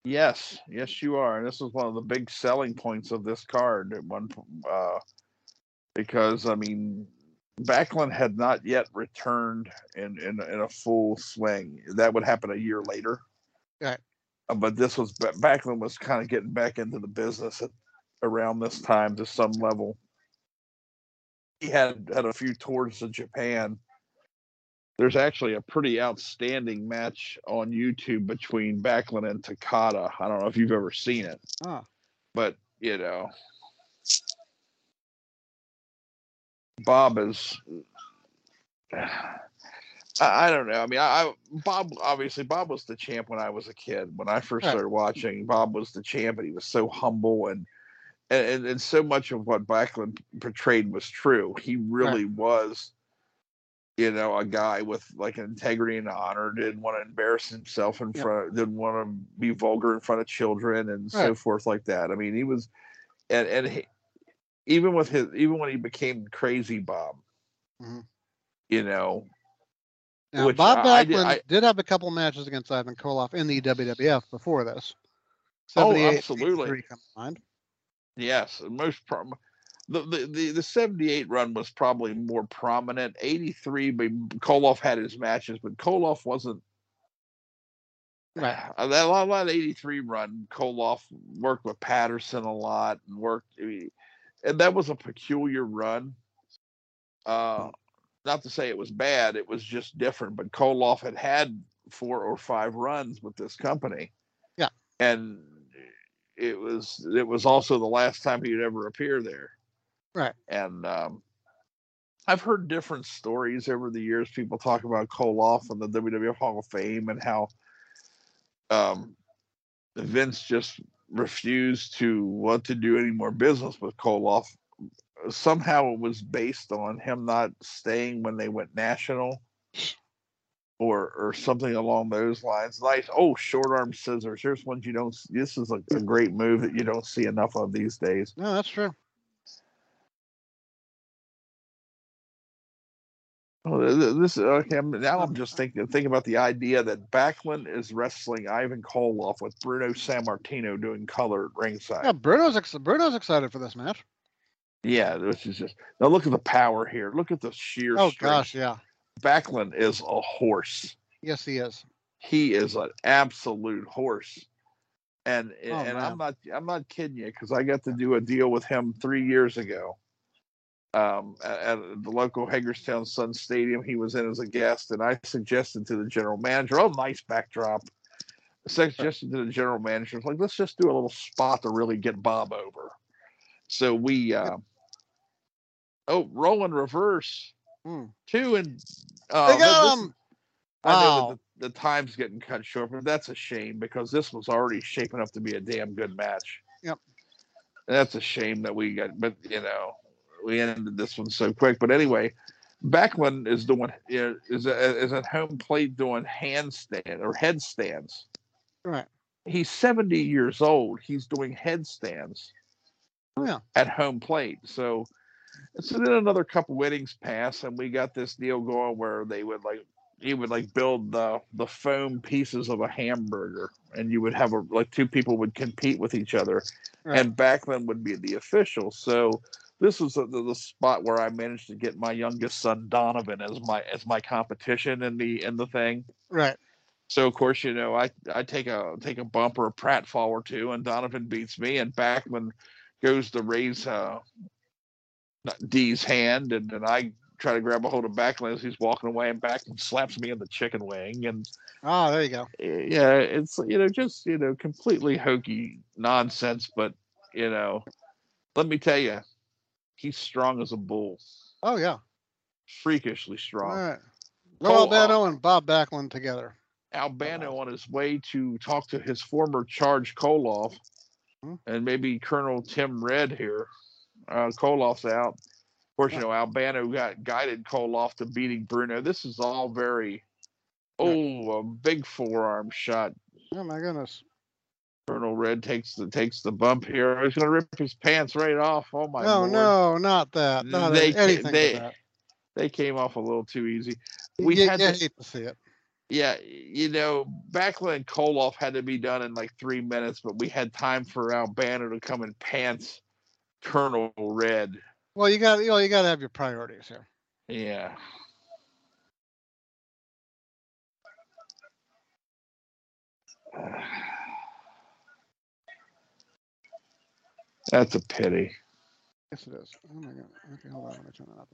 Yes, yes, you are. And this is one of the big selling points of this card at one, uh, because I mean, Backlund had not yet returned in, in in a full swing. That would happen a year later. Right. Uh, but this was Ba- Backlund was kind of getting back into the business at around this time to some level. He had had a few tours to Japan. There's actually a pretty outstanding match on YouTube between Backlund and Takada. I don't know if you've ever seen it, Ah, but you know, Bob is. I, I don't know. I mean, I, I Bob obviously Bob was the champ when I was a kid. When I first Right. started watching, Bob was the champ, and he was so humble and and and so much of what Backlund portrayed was true. He really was, you know, a guy with like an integrity and honor. Didn't want to embarrass himself in Yep. front. Didn't want to be vulgar in front of children and so forth like that. I mean, he was, and and he, even with his even when he became crazy Bob, Mhm. you know, Now, Which Bob I- I did- Backlund I- did have a couple matches against Ivan Koloff in the WWF before this. Oh, absolutely. 83 come to mind. Yes, most prom- the, the the the seventy eight run was probably more prominent. Eighty three, but Koloff had his matches, but Koloff wasn't. Right. Uh, That a lot, a lot of eighty three run, Koloff worked with Patterson a lot and worked, I mean, and that was a peculiar run. Uh, not to say it was bad, it was just different. But Koloff had had four or five runs with this company. Yeah. and it was it was also the last time he'd ever appear there. Right. And um, I've heard different stories over the years. People talk about Koloff and the WWF Hall of Fame and how um, Vince just refused to want to do any more business with Koloff. Somehow it was based on him not staying when they went national. Or, or something along those lines. Nice. Oh, short arm scissors. Here's ones you don't. This is a, a great move that you don't see enough of these days. No, that's true. Oh, th- th- this okay. I'm, now I'm just thinking thinking about the idea that Backlund is wrestling Ivan Koloff with Bruno Sammartino doing color at ringside. Yeah, Bruno's ex- Bruno's excited for this match. Yeah, this is just now. Look at the power here. Look at the sheer. Oh strength. gosh, yeah. Backlund is a horse. Yes, he is. He is an absolute horse. and Oh, and I'm not I'm not kidding you because I got to do a deal with him three years ago. Um, at, at the local Hagerstown Sun Stadium, he was in as a guest, and I suggested to the general manager, "Oh, nice backdrop." Suggested to the general manager, like, let's just do a little spot to really get Bob over. So we, uh, oh, rolling reverse Hmm. two and uh, They got this- him. I know that the, the time's getting cut short, but that's a shame because this was already shaping up to be a damn good match. Yep. And that's a shame that we got, but you know, we ended this one so quick. But anyway, Backlund is doing is a, is at home plate doing handstand or headstands. Right. He's seventy years old. He's doing headstands Oh Oh, yeah. at home plate. So, so then another couple weddings pass, and we got this deal going where they would like you would like build the the foam pieces of a hamburger, and you would have a like two people would compete with each other, Right. and Backlund would be the official. So. This was the, the spot where I managed to get my youngest son Donovan as my as my competition in the in the thing. Right. So of course, you know, I I take a take a bump or a pratfall or two, and Donovan beats me, and Backlund goes to raise uh, D's hand, and then I try to grab a hold of Backlund as he's walking away, and Backlund slaps me in the chicken wing, and Oh, there you go. eh, yeah, it's you know just you know completely hokey nonsense, but you know, let me tell you, he's strong as a bull, Oh yeah. freakishly strong. right. Cole, uh, Albano and Bob Backlund together. Albano on his way to talk to his former charge Koloff. And maybe Colonel Tim Red here. Uh, Koloff's out. Of course, you know, Albano got guided Koloff to beating Bruno. This is all very, oh, a big forearm shot. Oh my goodness. Colonel Red takes the takes the bump here. He's gonna rip his pants right off. Oh my oh lord. no, not that. Not They anything they- but that. They came off a little too easy. We you, had you to- hate to see it. Yeah, you know, Backlund and Koloff had to be done in like three minutes, but we had time for our banner to come and pants Colonel Red. Well, you got you know you got to have your priorities here. Yeah. That's a pity. Yes, it is. Oh my god. Okay, hold on. Let me turn that up.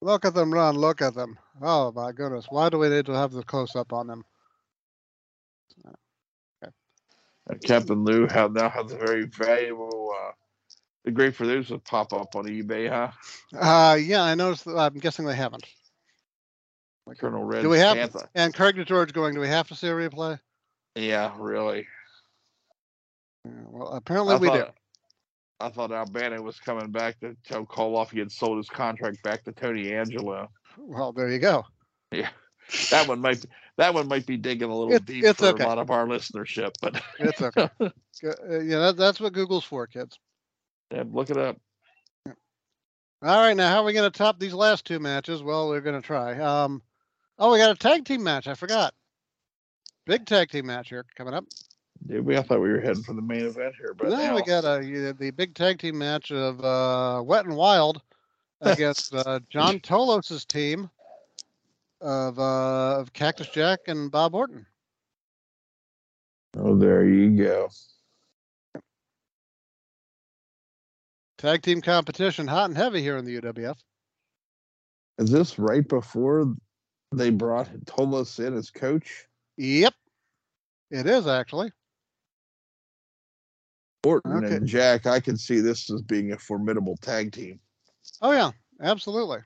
Look at them run. Look at them. Oh my goodness. Why do we need to have the close up on them? Uh, Captain Lou have now has a very valuable. Uh, the great for those would pop up on eBay, huh? Uh, yeah, I noticed. That, I'm guessing they haven't. Colonel Red. Do we have-. And Craig DeGeorge going. Do we have to see a replay? Yeah, really. Yeah, well, apparently I we thought, do. I thought Albano was coming back to tell Koloff he had sold his contract back to Tony Angelo. Well, there you go. Yeah, that one might that one might be digging a little It's- deep it's for okay. a lot of our listenership, but It's okay. Uh, yeah, that, that's what Google's for, kids. yeah, look it up. All right, now how are we going to top these last two matches? Well, we're going to try. Um, oh, we got a tag team match. I forgot. Big tag team match here coming up. Dude, we I thought we were heading for the main event here, but no, now, we got a the big tag team match of uh, Wet and Wild against uh, John Tolos's team of uh, of Cactus Jack and Bob Orton. oh, there you go. Tag team competition, hot and heavy here in the UWF. Is this right before they brought Tolos in as coach? Yep, it is actually. Orton Okay. and Jack, I can see this as being a formidable tag team. Oh yeah, absolutely.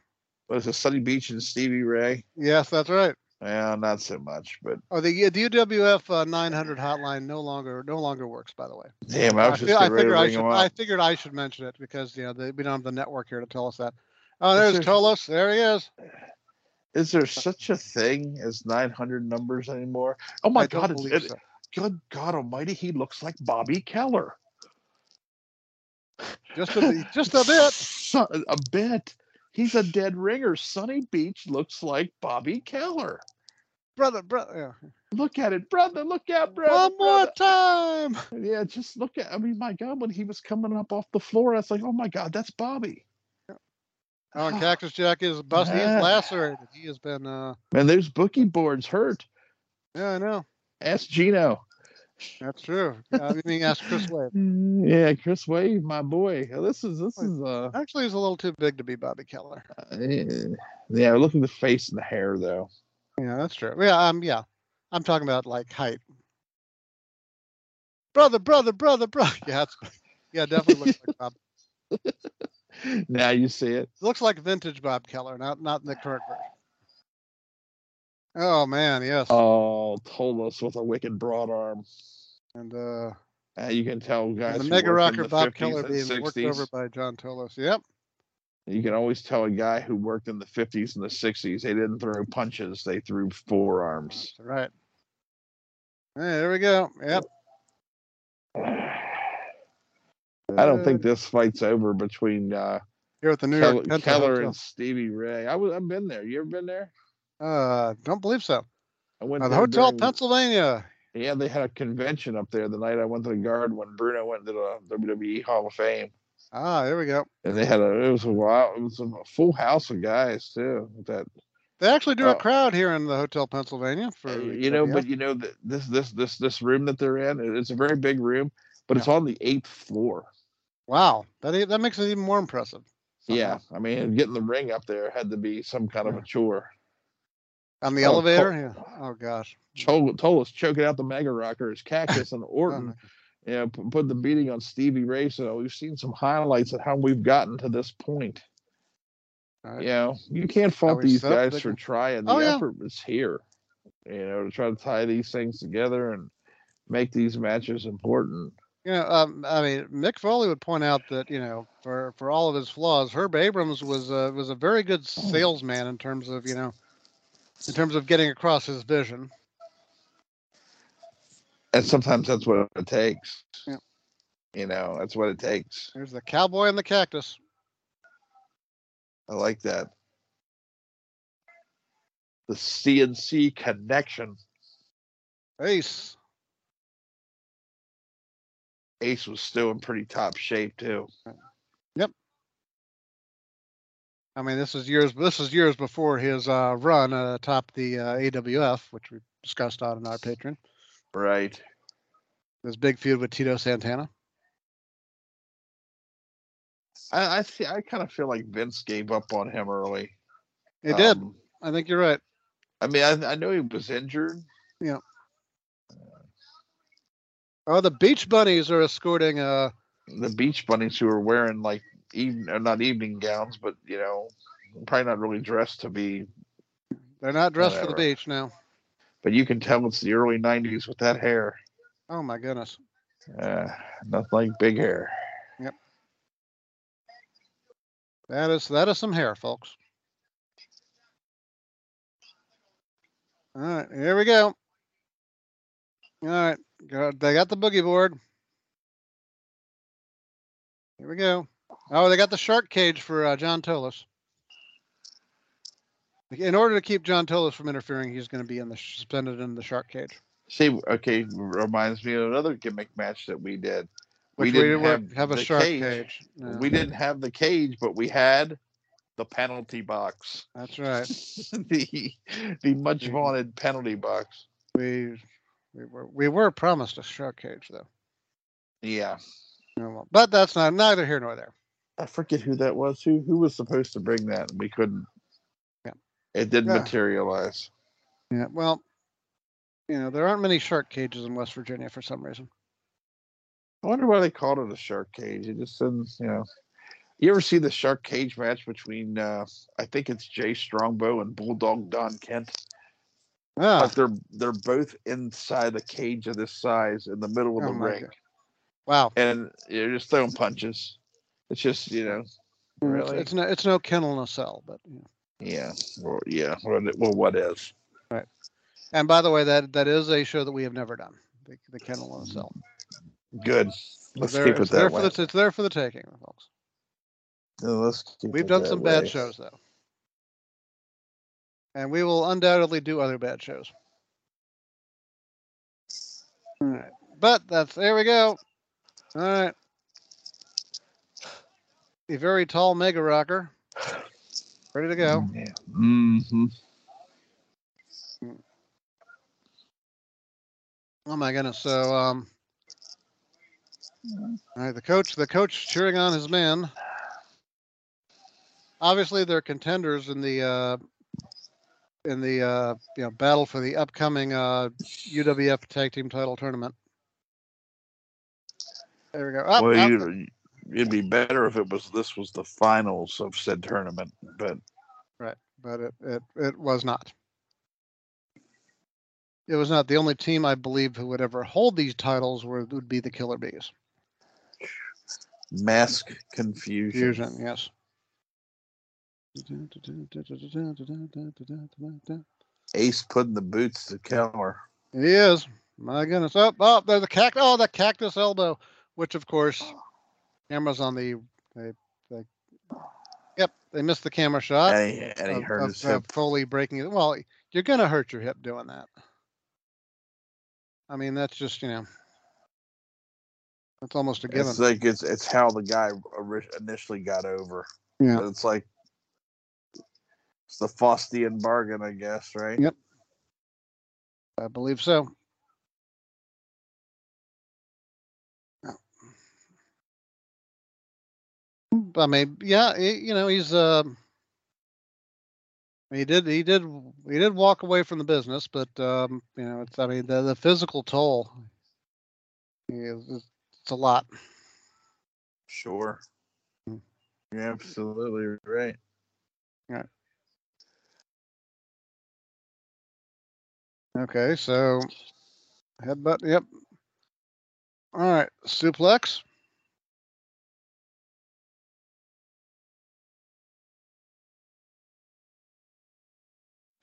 But it's a Sunny Beach and Stevie Ray. Yes, that's right. Yeah, not so much, but Oh, the the UWF uh, 900 hotline no longer no longer works. By the way, damn, I I, was just I ready to figured I should I figured I should mention it because you know they, we don't have the network here to tell us that. Oh, there's there- Tolos. There he is. Is there such a thing as 900 numbers anymore? Oh my I God! It, so. Good God Almighty, he looks like Bobby Keller. Just a bit- just a bit. So- a bit. He's a dead ringer. Sunny Beach looks like Bobby Keller. brother, brother. Yeah. Look at it, brother. Look out, brother. One more brother. time. Yeah, just look at. I mean, my God, when he was coming up off the floor, I was like, oh my God, that's Bobby. Oh, and Cactus Jack is bust. He Yeah. is lacerated. He has been. uh Man, those boogie boards hurt. Yeah, I know. Ask Gino. That's true. Uh, you mean ask Chris Wade. Yeah, Chris Wade, my boy. Uh, This is this is uh, Actually, he's a little too big to be Bobby Keller. eh, yeah. Look at the face and the hair though. Yeah, that's true. Yeah, um, yeah. I'm talking about like height. Brother, brother, brother, brother. Yeah, that's, yeah, definitely looks like Bob. Now you see it. Looks like vintage Bob Keller, not not in the current version. Oh man, yes. Oh, Tolos with a wicked broad arm. and uh, Uh, you can tell guys. the mega rocker the Bob 50s Keller being worked over by John Tolos. Yep. You can always tell a guy who worked in the 50s and the 60s. They didn't throw punches; they threw forearms. That's right. Hey, there we go. Yep. I don't think this fight's over between uh, here at the New Keller, York Penta Keller Hotel. and Stevie Ray. I was I've been there. You ever been there? Uh, don't believe so. I went Uh, the Hotel during- Pennsylvania. Yeah, they had a convention up there the night I went to the Guard when Bruno went to the WWE Hall of Fame, Ah, there we go. and they had a it was a wow it was a full house of guys too. That They actually do a Oh. crowd here in the Hotel Pennsylvania for Uh, you know, but you know that this this this this room that they're in, it's a very big room, but it's on the eighth floor. wow, that that makes it even more impressive. Yeah. I mean, getting the ring up there had to be some kind of a chore. On the Oh, elevator. Yeah. Oh gosh. Tolos choking out the mega rockers, Cactus and Oh, Orton. you know, p- put the beating on Stevie Ray. So we've seen some highlights of how we've gotten to this point. right. You know, you can't fault these guys for trying. The Oh, yeah. effort was here. You know, to try to tie these things together and make these matches important. You know, um, I mean, Mick Foley would point out that you know, for for all of his flaws, Herb Abrams was a was a very good Oh. salesman in terms of you know, in terms of getting across his vision. And sometimes that's what it takes. Yeah. You know, that's what it takes. There's the cowboy and the cactus. I like that. The CNC connection. Ace. Ace was still in pretty top shape too. I mean, this is years. This is years before his uh, run uh, atop the uh, AWF, which we discussed on in our Patreon. Right. This big feud with Tito Santana. I I, fe- I kind of feel like Vince gave up on him early. He did. Um, I think you're right. I mean, I, I know he was injured. Yeah. Oh, the Beach Bunnies are escorting. Uh, The Beach Bunnies who are wearing like even or not evening gowns, but you know, probably not really dressed to be. they're not dressed for the beach now. But you can tell it's the early '90s with that hair. Oh my goodness. Uh, nothing like big hair. Yep. That is that is some hair, folks. All right, here we go. All right, they got the boogie board. Here we go. Oh, they got the shark cage for uh, John Tolos. In order to keep John Tolos from interfering, he's going to be in the suspended in the shark cage, See, okay, reminds me of another gimmick match that we did. We which we, didn't were- have have, a shark cage. cage. Yeah, We didn't have the cage, but we had the penalty box. That's right. the the much vaunted penalty box. We we were we were promised a shark cage though. Yeah. Oh, But that's not neither here nor there. I forget who that was. Who who was supposed to bring that? and We couldn't. Yeah. It didn't Yeah. materialize. Yeah, well, you know, there aren't many shark cages in West Virginia for some reason. I wonder why they called it a shark cage. It just didn't, you know. You ever see the shark cage match between uh I think it's Jay Strongbow and Bulldog Don Kent? Ah, But they're they're both inside the cage of this size in the middle of Oh the ring. God. wow. And you're just throwing punches. It's just, you know, really? It's, no it's no kennel no cell, but you know. yeah. Well, yeah. Well, well, what is? Right? And by the way, that that is a show that we have never done. The, the kennel no cell. Good. Let's there, keep it that for way. the it's there for the taking, folks. Yeah, let's keep We've done some bad shows though. And we will undoubtedly do other bad shows. All right. But that's there we go. All right. A very tall mega rocker. Ready to go. Yeah. Mm-hmm. Oh my goodness. So um all right, the coach the coach cheering on his men. Obviously they're contenders in the uh in the uh you know battle for the upcoming uh UWF tag team title tournament. There we go. Up, well, up. you, it'd be better if it was this was the finals of said tournament, but right, but it, it, it was not. It was not the only team I believe who would ever hold these titles were would be the Killer Bees. mask confusion. Fusion, yes. Ace putting the boots to Keller. He is. My goodness. Oh, oh there's a cact. Oh, the cactus elbow, which of course, cameras on the. They, they, yep, they missed the camera shot. And he, and he of- hurt of, his hip. Foley breaking it. Well, you're gonna hurt your hip doing that. I mean, that's just you know, that's almost a given. It's like it's it's how the guy initially got over. Yeah. It's like it's the Faustian bargain, I guess, right? Yep. I believe so. I mean, yeah, he, you know, he's um he did he did he did walk away from the business, but um, you know, it's I mean the the physical toll is it's, it's a lot. Sure. Mm. You're absolutely right. Yeah. Okay, so headbutt, yep. All right, suplex.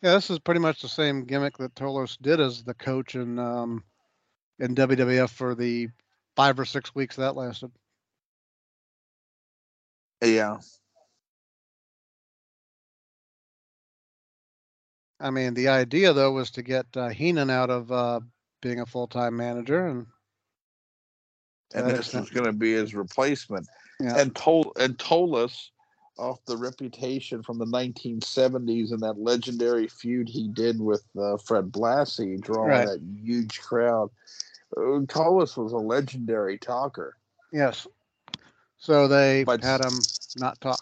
Yeah, this is pretty much the same gimmick that Tolos did as the coach in um, in WWF for the five or six weeks that lasted. Yeah. I mean, the idea though was to get uh, Heenan out of uh, being a full time manager, and And this extent. was going to be his replacement. yeah, And told and told us off the reputation from the 1970s and that legendary feud he did with uh, Fred Blassie, drawing Right. that huge crowd. Uh, was a legendary talker. yes. So they But- had him not talk.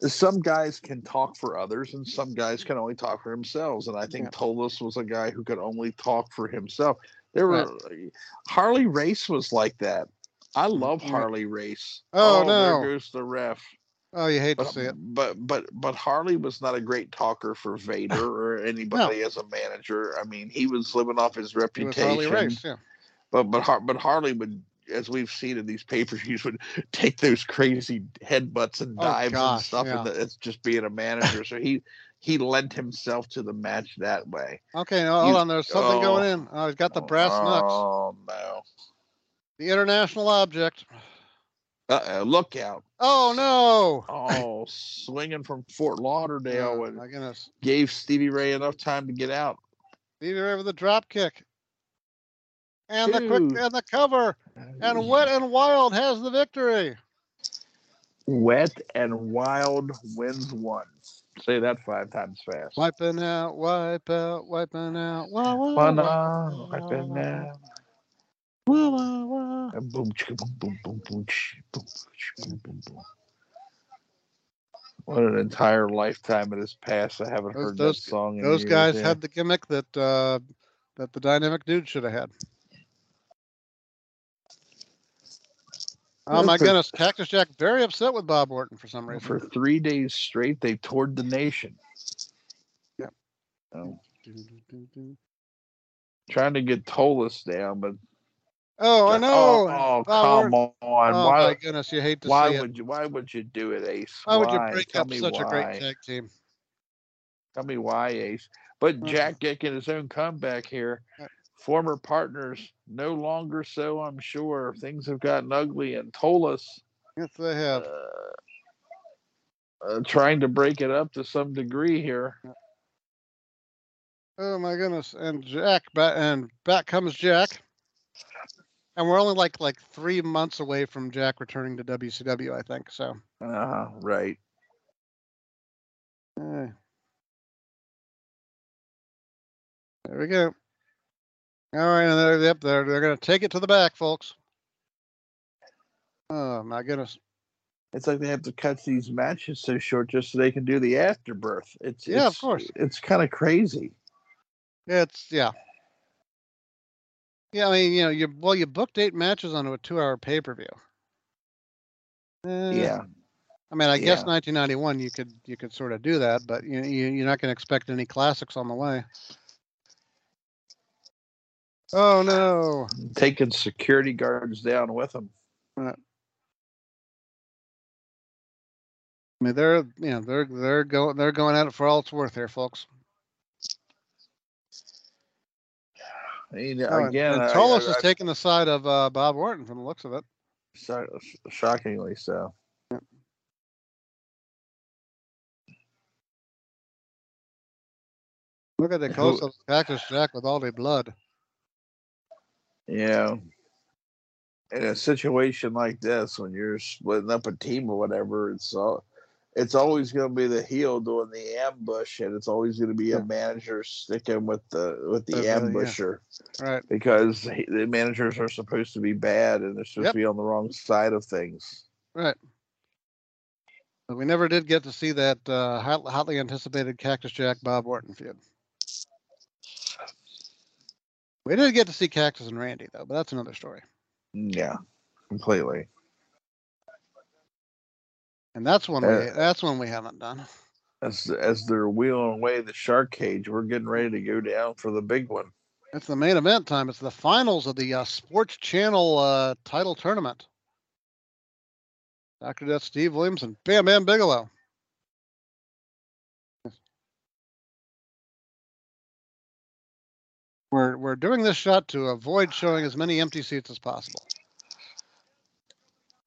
Some guys can talk for others, and some guys can only talk for themselves. And I think Yeah. Tolos was a guy who could only talk for himself. There were Harley Race was like that. I love Harley Race. Oh, there no. goes the ref. Oh, you hate to But, see it. but but but Harley was not a great talker for Vader or anybody as a manager. I mean, he was living off his reputation. Harley Race. Yeah. But but Har- but Harley would, as we've seen in these papers, he would take those crazy headbutts and Oh, dives and stuff, yeah. and it's just being a manager. so he he lent himself to the match that way. Okay, now, hold You- on. There's something oh. going in. Oh, he's got the brass knucks. Oh no! The international object. Uh oh! Look out! Oh no! Oh, swinging from Fort Lauderdale Oh, and my goodness. gave Stevie Ray enough time to get out. Stevie Ray with the drop kick. And the quick and the cover. And Wet and Wild has the victory. Wet and Wild wins one. Say that five times fast. Wiping out, wipe out, wiping out. Wah, wah, One wah, on, wiping out. Wah, wah, wah. Boom, chicka, boom, boom, boom, boom, boom, boom, boom, boom. What an entire lifetime it has passed. I haven't Those- heard those- that song. In Those years, guys yeah. had the gimmick that uh, that the dynamic dude should have had. Oh my goodness, Cactus Jack very upset with Bob Orton for some reason. for three days straight. They toured the nation. Yep. Oh, trying to get Tolos down, but Oh, I know. Oh, oh, come on! Oh why? my goodness, you hate to Why see it. would you? Why would you do it, Ace? Why would you break Tell up such a great tag team? Tell me why, Ace. But Mhm. Jack getting his own comeback here. Uh, Former partners, no longer so. I'm sure things have gotten ugly, and Tolos Yes, they have. uh, uh, trying to break it up to some degree here. Oh my goodness! And Jack, back and back comes Jack. And we're only like like three months away from Jack returning to WCW, I think. So, Uh, right. eh. there we go. All right, and they're, yep, they're, they're going to take it to the back, folks. Oh, my goodness. It's like they have to cut these matches so short just so they can do the afterbirth. It's Yeah, of course. It's kind of crazy. It's, yeah. Yeah, I mean, you know, you well, you booked eight matches onto a two-hour pay-per-view. Eh, Yeah, I mean, I guess 1991 you could you could sort of do that, but you, you you're not going to expect any classics on the way. Oh no! taking security guards down with them. I mean, they're you know they're they're going they're going at it for all it's worth here, folks. I mean, and- again, and I- Tolos I- is taking the side of uh, Bob Orton from the looks of it. so- shockingly so. Look at the Who- close-up of Cactus Jack with all the blood. Yeah. In a situation like this, when you're splitting up a team or whatever, it's all, it's always going to be the heel doing the ambush, and it's always going to be Yeah. a manager sticking with the with the Uh, uh, yeah. ambusher Right. because he- the managers are supposed to be bad and they're supposed Yep. to be on the wrong side of things. Right. But we never did get to see that uh, hot, hotly anticipated Cactus Jack Bob Orton feud. We did get to see Cactus and Randy though, but that's another story. Yeah, completely. And that's one we Uh, that's one we haven't done. As as they're wheeling away the shark cage, we're getting ready to go down for the big one. It's the main event time. It's the finals of the uh, Sports Channel uh, title tournament. Dr. Death Steve Williams and Bam Bam Bigelow. We're we're doing this shot to avoid showing as many empty seats as possible.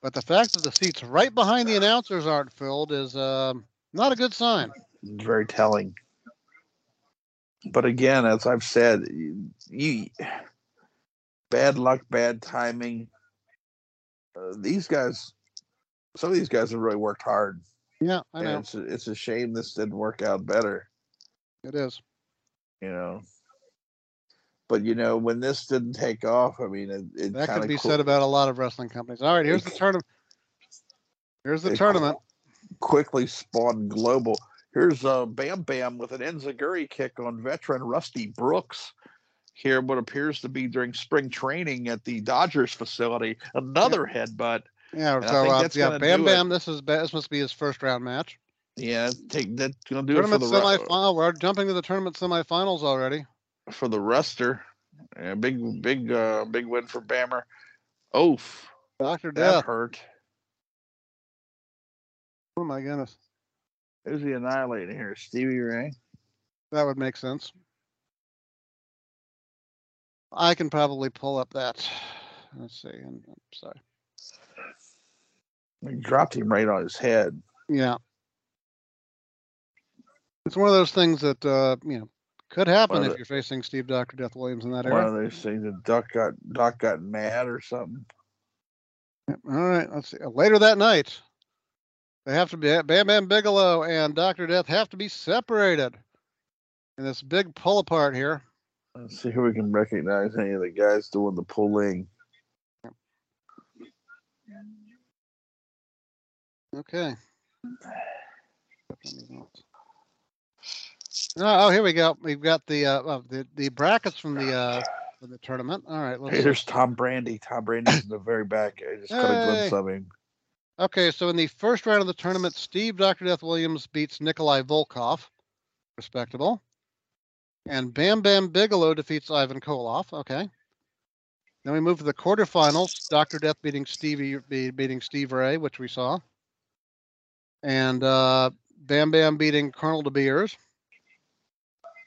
But the fact that the seats right behind the announcers aren't filled is um, not a good sign. It's very telling. But again, as I've said, you, you bad luck, bad timing. Uh, these guys, some of these guys have really worked hard, Yeah, I know it's a, it's a shame this didn't work out better. it is. You know. But you know, when this didn't take off, I mean, it, it That could be said about a lot of wrestling companies. All right, here's the tournament. Here's the tournament. quickly spawned global. Here's uh, Bam Bam with an Enziguri kick on veteran Rusty Brooks. Here, what appears to be during spring training at the Dodgers facility, another headbutt. Yeah, And I so think uh, that's yeah, Bam it. Bam. This is this must be his first round match. Yeah, take that. gonna do it for the semifinal. We're jumping to the tournament semifinals already. For the Ruster. Yeah, big big uh big win for Bammer. Oof, Doctor that Death. hurt. Oh my goodness, Who's the annihilator here? Stevie Ray. that would make sense. I can probably pull up that. Let's see. I'm, I'm sorry. He dropped him right on his head. Yeah. It's one of those things that uh, you know could happen if the- you're facing Steve Doctor Death Williams in that area. One of those things that Doc got Doc got mad or something. All right, let's see. Later that night, they have to be Bam Bam Bigelow and Doctor Death have to be separated in this big pull apart here. Let's see if we can recognize any of the guys doing the pulling. Okay. Oh, oh, here we go. We've got the uh, uh, the the brackets from the uh, from the tournament. All right, let's Hey, see. there's Tom Brandi. Tom Brandi's in the very back. I just caught a glimpse of him. Okay, so in the first round of the tournament, Steve Dr. Death Williams beats Nikolai Volkov, respectable. And Bam Bam Bigelow defeats Ivan Koloff. Okay. Then we move to the quarterfinals. Dr. Death beating Stevie be- beating Steve Ray, which we saw. And uh, Bam Bam beating Colonel De Beers.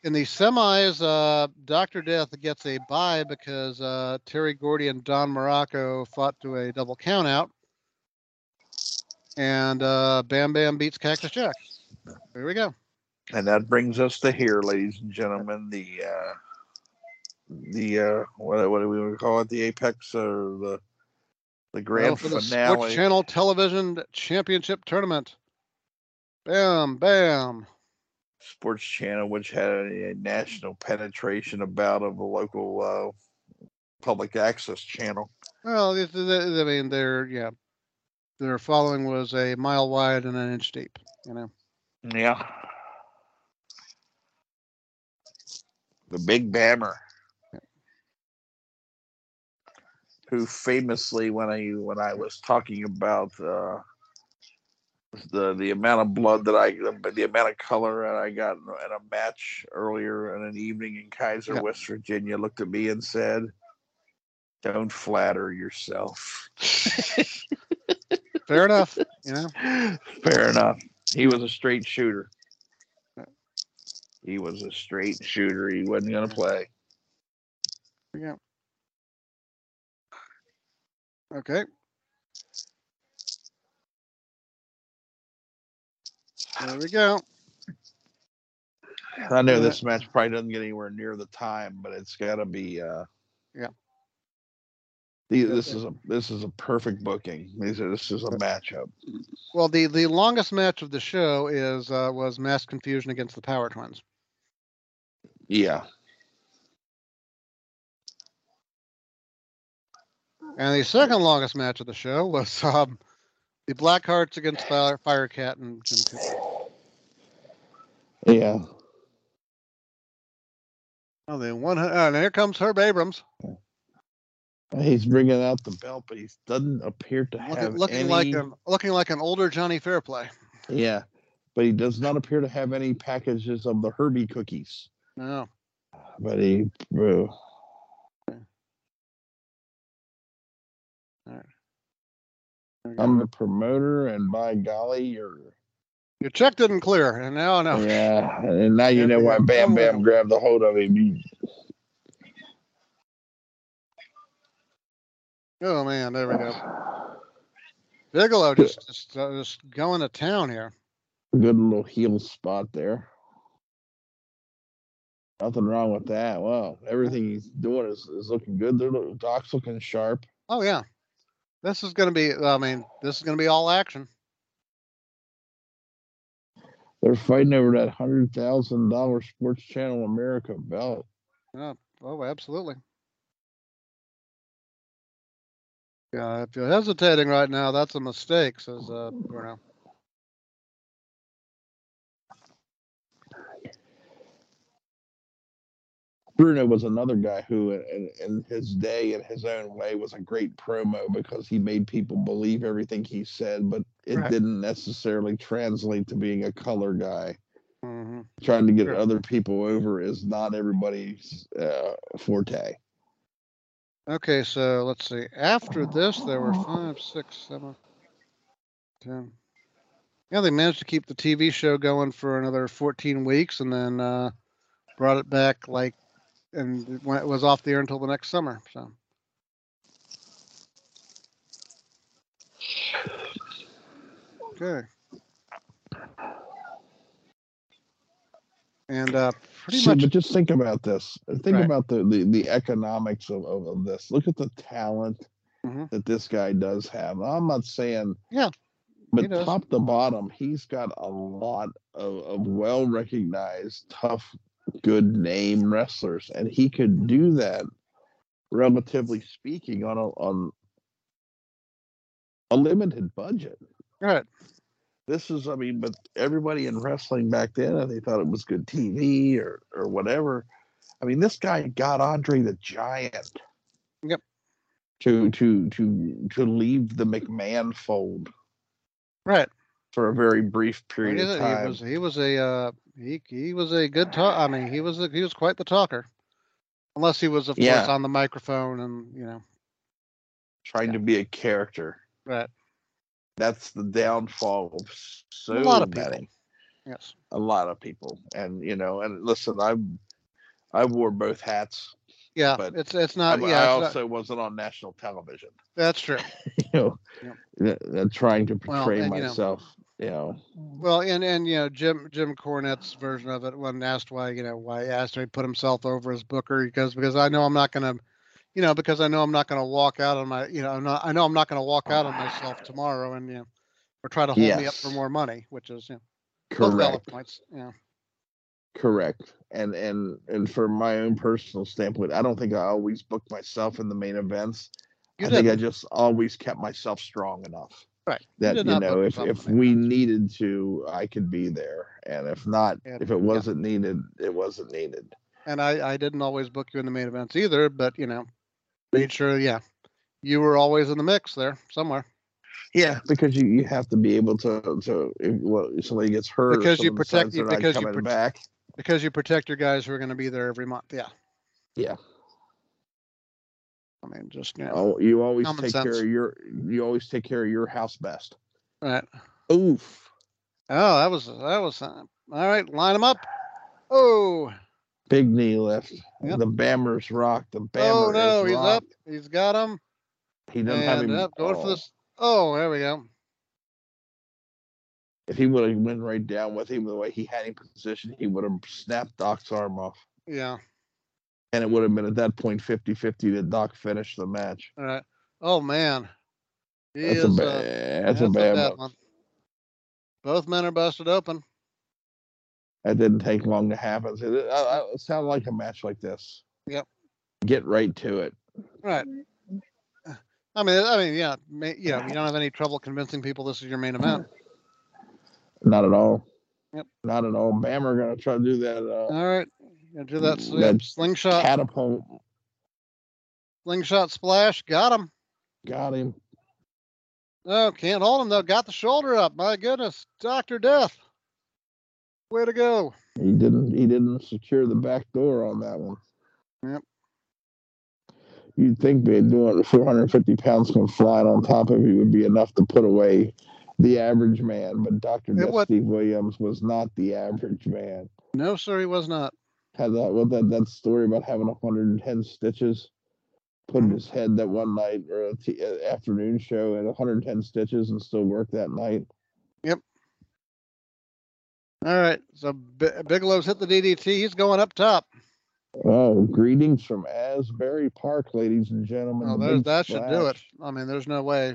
In the semis, uh, Dr. Death gets a bye because uh, Terry Gordy and Don Muraco fought to a double countout and uh, Bam Bam beats Cactus Jack. There we go. And that brings us to here, ladies and gentlemen. The uh the uh what what do we call it? The apex or the the Well, grand for the Sports finale. Channel Television Championship Tournament. Bam, bam. Sports Channel, which had a, national penetration about of a local uh, public access channel. Well, it- it- I mean, their yeah, their following was a mile wide and an inch deep. You know. Yeah. The Big Bammer. Who famously, when I when I was talking about uh, the the amount of blood that I the, the amount of color that I got at a- match earlier in an evening in Kaiser, Yeah. West Virginia, looked at me and said, "Don't flatter yourself." Fair enough. You know. Fair enough. He was a straight shooter. He was a straight shooter. He wasn't going to play. Yeah. Okay. There we go. I know this match probably doesn't get anywhere near the time, but it's got to be. Uh, Yeah. the- This is a this is a perfect booking. These are, this is a matchup. Well, the the longest match of the show is uh, was Mass Confusion against the Power Twins. Yeah, And the second longest match of the show was um, the Black Hearts against Fire, Firecat and Jim Cooper. yeah. Oh, the one, uh, and here comes Herb Abrams, He's bringing out the belt, but he doesn't appear to have looking, looking any. like an looking like an older Johnny Fairplay. yeah, but he does not appear to have any packages of the Herbie cookies. No, But he. uh, we go. I'm the promoter, and by golly, you're your check didn't clear, and now no. yeah. And now you know why Bam Bam grabbed a hold of him. Oh man, there we go. Bigelow just just, uh, just going to town here. Good little heel spot there. Nothing wrong with that. Well, everything he's doing is, is looking good. Their little Doc's looking sharp. Oh yeah, this is going to be. I mean, this is going to be all action. They're fighting over that hundred thousand dollar Sports Channel America belt. Oh, oh, absolutely. Yeah, if you're hesitating right now, that's a mistake, says uh, Bruno. Bruno was another guy who, in, in his day, in his own way, was a great promo because he made people believe everything he said, but it Right. didn't necessarily translate to being a color guy. Mm-hmm. Trying to get Sure. other people over is not everybody's uh, forte. Okay, so let's see. After this, there were five, six, seven, ten. Yeah, they managed to keep the TV show going for another 14 weeks, and then uh, brought it back like, and when it was off the air until the next summer. So. Okay. And uh, pretty See, much, but just think about this. Think Right. about the, the, the economics of, of, of this. Look at the talent Mhm. that this guy does have. I'm not saying, Yeah, but top to bottom, he's got a lot of, of well recognized, tough, good name wrestlers, and he could do that, relatively speaking, on a on a limited budget. right. This is, I mean, but everybody in wrestling back then, they thought it was good TV or or whatever. I mean, this guy got Andre the Giant. Yep. To to to to leave the McMahon fold Right. For a very brief period of time. He was he was a uh, he he was a good talk. I mean, he was a, he was quite the talker, unless he was of Yeah. course on the microphone and you know trying to be a character. right. That's the downfall of so lot of people. many, Yes. a lot of people. And you know, and listen, I I wore both hats. Yeah. But it's it's not. I Yeah. it's not- also wasn't on national television. that's true. you know, Yep. uh, trying to Well, portray and, you know- myself. You know, Well, and and you know Jim Jim Cornette's version of it when asked why you know why he asked him to put himself over as Booker because because I know I'm not gonna. You know, because I know I'm not going to walk out on my, you know, I'm not, I know I'm not going to walk out on myself tomorrow and, you know, or try to hold me up for more money, which is, you know, both valid correct, points. Yeah. Correct. And and and from my own personal standpoint, I don't think I always booked myself in the main events. You I think I just always kept myself strong enough. Right. That did you, know, if if we needed to, I could be there. And if not, And- if it wasn't needed, it wasn't needed. And I, I didn't always book you in the main events either, but you know, made sure, yeah, you were always in the mix there somewhere Yeah, because you, you have to be able to to if well, if somebody gets hurt Because you protect- you- because you coming prote- back. Because you protect your guys who are going to be there every month. Yeah. Yeah. I mean, just, you know, Oh, you always take sense. care of your you always take care of your house best. right. Oof. Oh, that was, that was, uh, all right. Line them up. Oh, Big knee lift. Yep. The Bammers rock. The Bammer oh no, is he's up. He's got him. He doesn't have And him. up, going for oh. this. Oh, there we go. If he would have went right down with him the way he had him positioned, he would have snapped Doc's arm off. Yeah. And it would have been at that point 50 50 that Doc finished the match. All right. Oh man. He That's is, a uh, bad, that's a bad one. Both men are busted open. That didn't take long to happen. It, it, uh, it sounded like a match like this. Yep. Get right to it. Right. I mean, I mean, yeah, you know, you don't have any trouble convincing people this is your main event. Not at all. Yep. Not at all. Bammer gonna try to do that uh, All right, gonna do that, s- That slingshot, catapult. slingshot splash. Got him. Got him. Oh, can't hold him though. Got the shoulder up. My goodness, Doctor Death. Way to go. He didn't. He didn't secure the back door on that one. Yep. You'd think being doing 450 pounds come flying on top of you would be enough to put away the average man, but Dr. It Death wa- Steve Williams was not the average man. No, sir, he was not. Had that what that that story about having 110 stitches put in Mhm. his head that one night or a t- afternoon show at 110 stitches and still work that night. Yep. All right, so B- Bigelow's hit the DDT. He's going up top. Oh, greetings from Asbury Park, ladies and gentlemen. Oh, The there's, big that should do it. I mean, there's no way.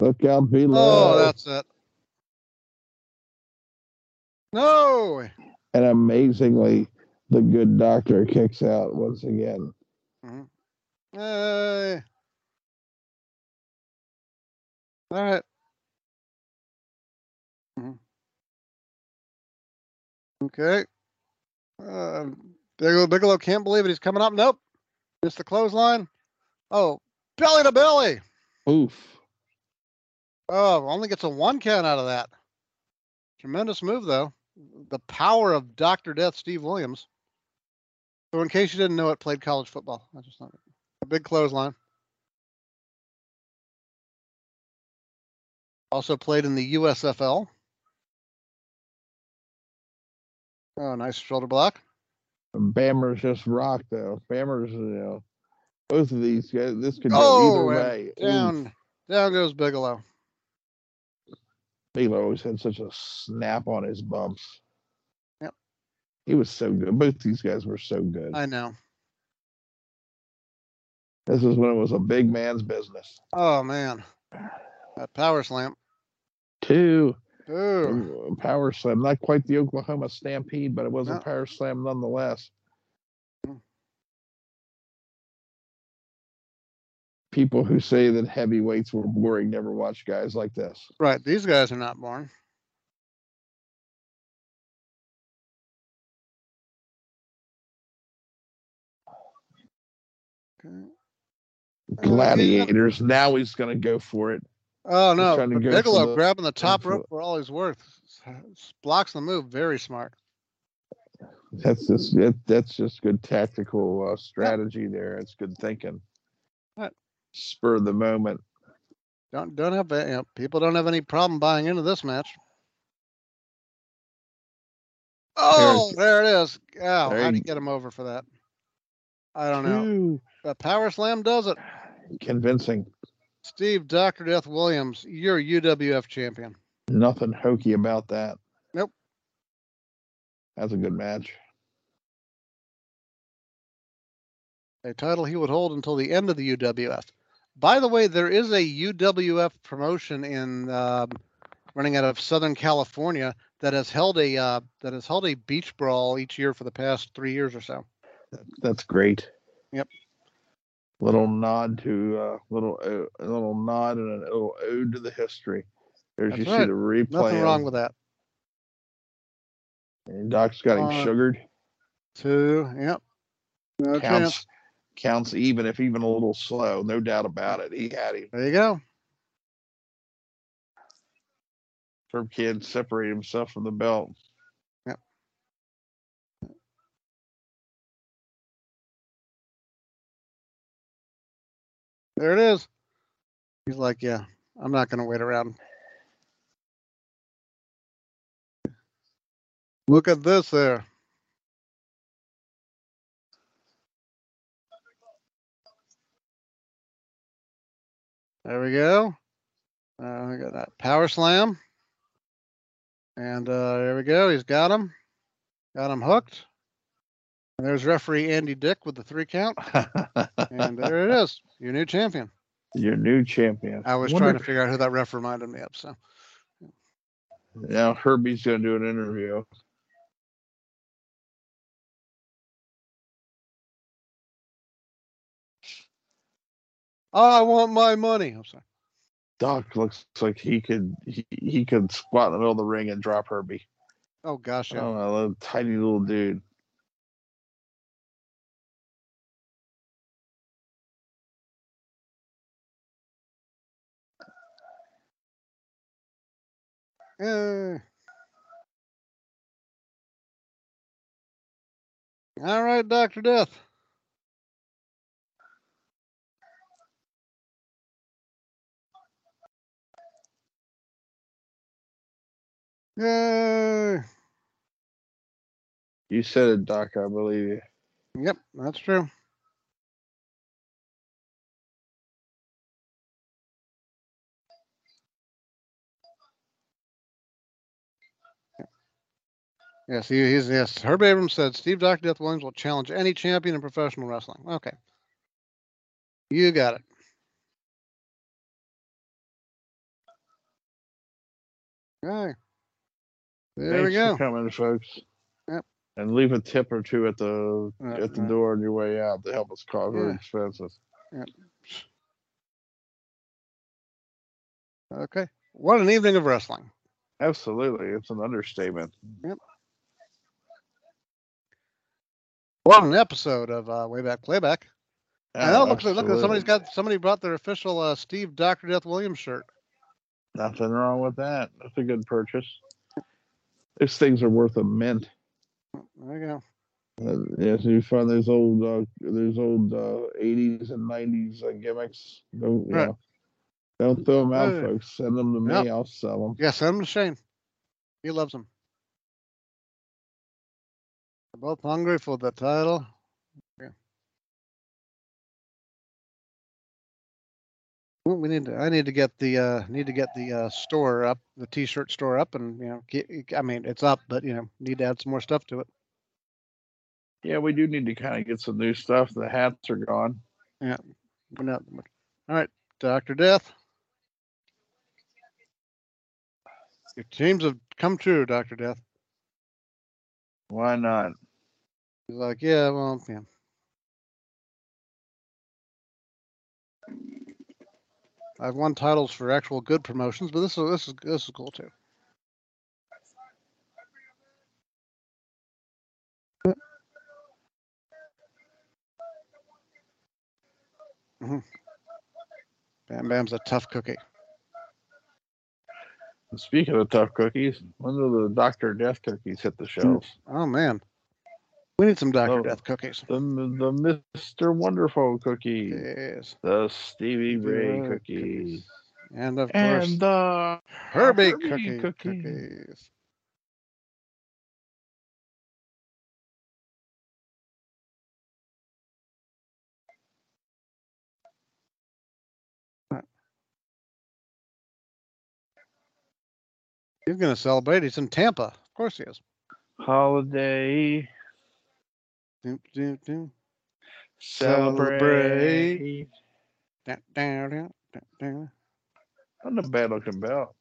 Look out below. Oh, that's it. No. and amazingly, the good doctor kicks out once again. Hey. All right. Mhm. Okay. Um, Bigelow, Bigelow can't believe it. He's coming up. Nope. Missed the clothesline. Oh, belly to belly. Oof. Oh, only gets a one count out of that. Tremendous move, though. The power of Dr. Death, Steve Williams. So, in case you didn't know it, played college football. I just thought a big clothesline. Also played in the USFL. Oh, nice shoulder block. Bammer's just rocked though. Bammer's, you know, both of these guys. This could go Oh, either way. Oof. Down, down goes Bigelow. Baylor always had such a snap on his bumps. Yep. He was so good. Both these guys were so good. I know. this is when it was a big man's business. Oh man, A power slam. Two Ooh. uh, power slam, not quite the Oklahoma Stampede, but it was No. a power slam nonetheless. People who say that heavyweights were boring never watch guys like this. Right, these guys are not born. Okay. Uh, Gladiators. Now he's going to go for it. Oh no, trying to but go for Bigelow the- grabbing the top rope for all he's worth. Blocks the move, very smart. That's just that's just good tactical uh, strategy there. It's good thinking. Spur of the moment. Don't don't have you know, people don't have any problem buying into this match. Oh, there it is. Oh, how do you- you get him over for that? I don't know. Two. But Power Slam does it. Convincing. Steve Dr. Death Williams, you're UWF champion. Nothing hokey about that. Nope. That's a good match. A title he would hold until the end of the UWF. By the way, there is a UWF promotion in um, running out of Southern California that has held a uh, that has held a beach brawl each year for the past three years or so. That's great. Yep. Little nod to uh, little a little nod and a little ode to the history. There's That's you right. see the replay. Nothing wrong with that. and Doc's got him Uh, sugared. Two. Yep. No chance. Counts even if even a little slow. No doubt about it. He had him. There you go. Herb Kid separated himself from the belt. Yep. There it is. He's like, yeah, I'm not gonna wait around. Look at this there. There we go. Uh, we got that power slam. And uh, there we go. He's got him. Got him hooked. And there's referee Andy Dick with the three count. And there it is. Your new champion. Your new champion. I was Wonder- trying to figure out who that ref reminded me of. So Now Herbie's gonna do an interview. Oh, I want my money. I'm sorry. Doc looks like he could he, he could squat in the middle of the ring and drop Herbie. Oh gosh, yeah. Oh, a little tiny little dude. Eh. All right, Doctor Death. Yay! You said it, Doc. I believe you. Yep, that's true. Yes, he, he's yes. Herb Abrams said Steve Dr. Death Williams will challenge any champion in professional wrestling. Okay. You got it. Okay. There Thanks we go. for coming, folks. Yep. And leave a tip or two at the at the door on your way out to help us cover Yeah. expenses. Okay. What an evening of wrestling. Absolutely, it's an understatement. Yep. What an episode of uh, Way Back Playback. And Yeah, oh, look, look, somebody's got somebody brought their official uh, Steve Dr. Death Williams shirt. nothing wrong with that. That's a good purchase. These things are worth a mint. There you go. Uh, yes, you find those old, uh, those old uh, '80s and '90s uh, gimmicks. Don't, you Right. know, don't throw them out, folks. Send them to me. Yep. I'll sell them. Yeah, send them to Shane. He loves them. They're both hungry for the title. We need to. I need to get the. Uh, need to get the uh, store up, the T-shirt store up, and you know, get, I mean, it's up, but you know, need to add some more stuff to it. Yeah, we do need to kind of get some new stuff. The hats are gone. Not. All right, Doctor Death. Your dreams have come true, Doctor Death. Why not? He's like, yeah, well, yeah. I've won titles for actual good promotions, but this is this is this is cool too. Mhm. Bam Bam's a tough cookie. Speaking of tough cookies, when do the Doctor Death cookies hit the shelves? Oh man, we need some Doctor Oh. Death cookies. The the Mister Wonderful cookies, Yes, the Stevie Ray Ray cookies, and of course and the Herbie, Herbie cookie, cookie. cookies. He's gonna celebrate. He's in Tampa. Of course he is. holiday Doom, doom, doom. celebrate. Down, down, down, down. Not a bad looking belt.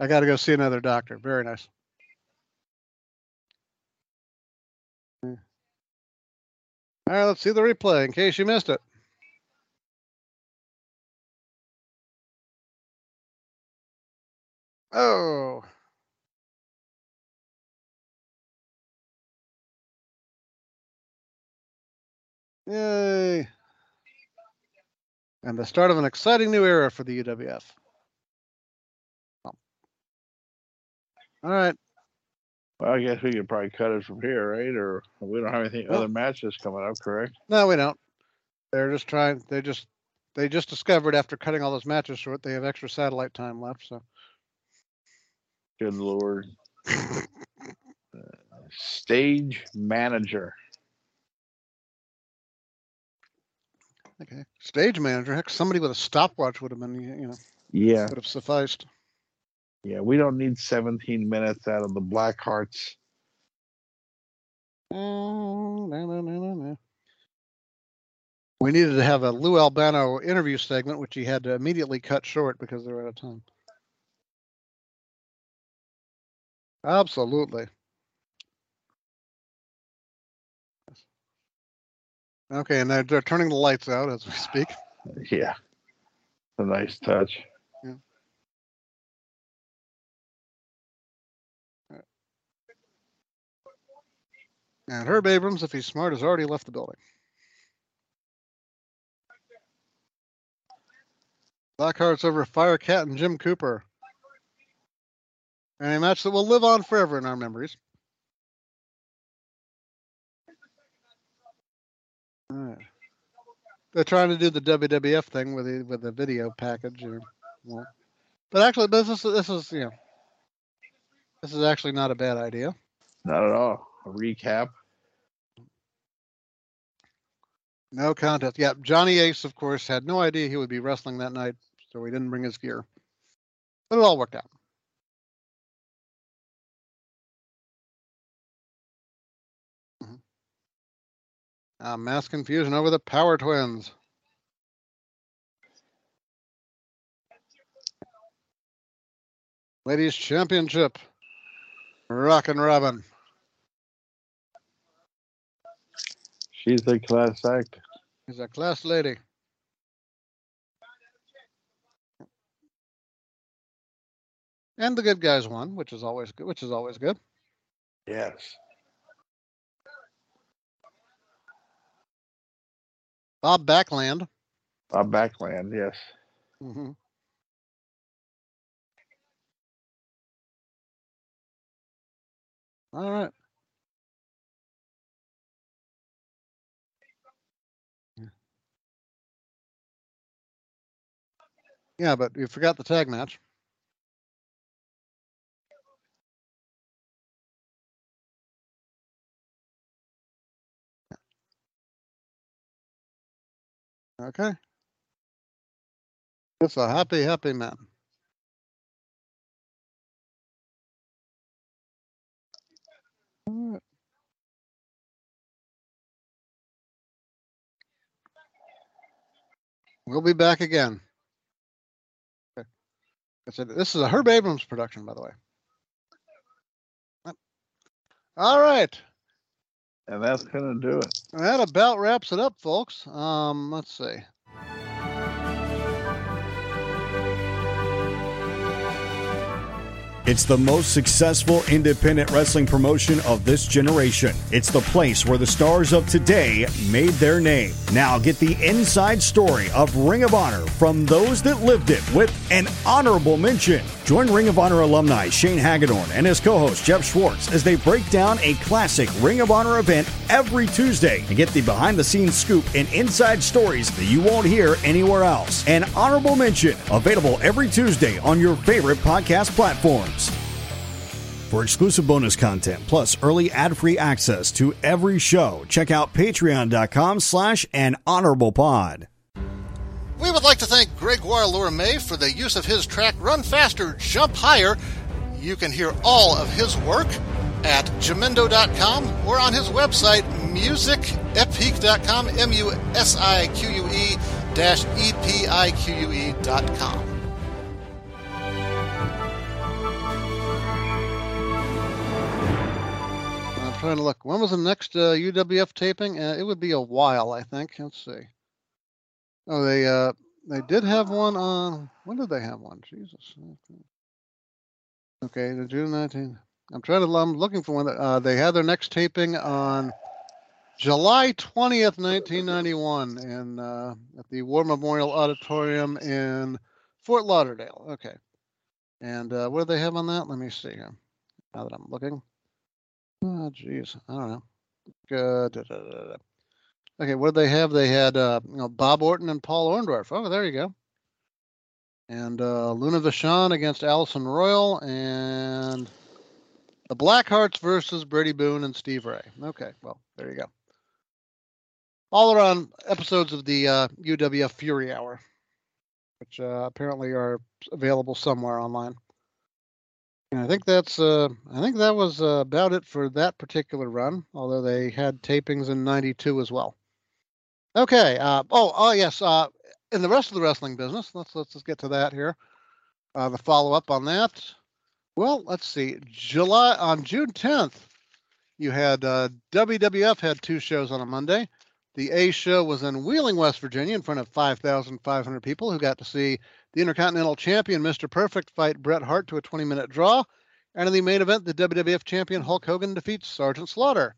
I got to go see another doctor. Very nice. All right, let's see the replay in case you missed it. Oh. Yay. And the start of an exciting new era for the UWF. Oh. All right. Well, I guess we could probably cut it from here, right? Or we don't have anything other matches coming up, correct? No, we don't. They're just trying. They just they just discovered after cutting all those matches short, they have extra satellite time left. So Good lord. Uh, stage manager. Okay, stage manager. Heck, somebody with a stopwatch would have been you know Yeah, would have sufficed. yeah. We don't need 17 minutes out of the Black Hearts. No, no, no, no, no. We needed to have a Lou Albano interview segment, which he had to immediately cut short because they were out of time. Absolutely. Okay, and they're, they're turning the lights out as we speak. Yeah, a nice touch. And Herb Abrams, if he's smart, has already left the building. Blackheart's over Firecat and Jim Cooper. And a match that will live on forever in our memories. All right. They're trying to do the WWF thing with the with the video package, or, well, but actually, this is this is you know, this is actually not a bad idea. Not at all. A recap. No contest. Yeah, Johnny Ace, of course, had no idea he would be wrestling that night, so he didn't bring his gear. But it all worked out. Uh, mass confusion over the Power Twins. Ladies Championship. Rockin' Robin. She's a class act. She's a class lady. And the good guys won, which is always good. Which is always good. Yes. Bob Backlund. Bob backlund. Yes. hmm All right. Yeah, but you forgot the tag match. Okay. It's a happy, happy man. We'll be back again. Okay. This is a Herb Abrams production, by the way. All right. And that's gonna do it. That about wraps it up, folks. Um, let's see. It's the most successful independent wrestling promotion of this generation. It's the place where the stars of today made their name. Now get the inside story of Ring of Honor from those that lived it with an honorable mention. Join Ring of Honor alumni Shane Hagedorn and his co-host Jeff Schwartz as they break down a classic Ring of Honor event every Tuesday and get the behind-the-scenes scoop and inside stories that you won't hear anywhere else. An honorable mention available every Tuesday on your favorite podcast For exclusive bonus content plus early ad-free access to every show, check out patreon.com slash an honorable pod. We would like to thank Gregoire Lourmet for the use of his track Run Faster, Jump Higher. You can hear all of his work at jamendo.com or on his website, musicepique.com, M U S I Q U E dash E P I Q U E dot com. Trying to look. When was the next uh, UWF taping? Uh, it would be a while, I think. Let's see. Oh, they uh, they did have one on. When did they have one? Jesus. Okay, the June 19th. I'm trying to. I'm looking for one. That, uh, they had their next taping on July 20th, 1991, in uh, at the War Memorial Auditorium in Fort Lauderdale. Okay. And uh, what do they have on that? Let me see here. Now that I'm looking. Oh, geez. I don't know. Good. Da, da, da, okay, what did they have? They had uh, you know, Bob Orton and Paul Orndorff. Oh, there you go. And uh, Luna Vachon against Allison Royal and the Blackhearts versus Brady Boone and Steve Ray. Okay, well, there you go. All around episodes of the uh, UWF Fury Hour, which uh, apparently are available somewhere online. And I think that's uh, I think that was uh, about it for that particular run. Although they had tapings in '92 as well. Okay. Uh, oh, oh yes. Uh, in the rest of the wrestling business, let's let's just get to that here. Uh, the follow up on that. Well, let's see. July on June 10th, you had uh, WWF had two shows on a Monday. The A show was in Wheeling, West Virginia, in front of 5,500 people who got to see the Intercontinental Champion, Mr. Perfect, fight Bret Hart to a 20 minute draw. And in the main event, the WWF Champion Hulk Hogan defeats Sergeant Slaughter.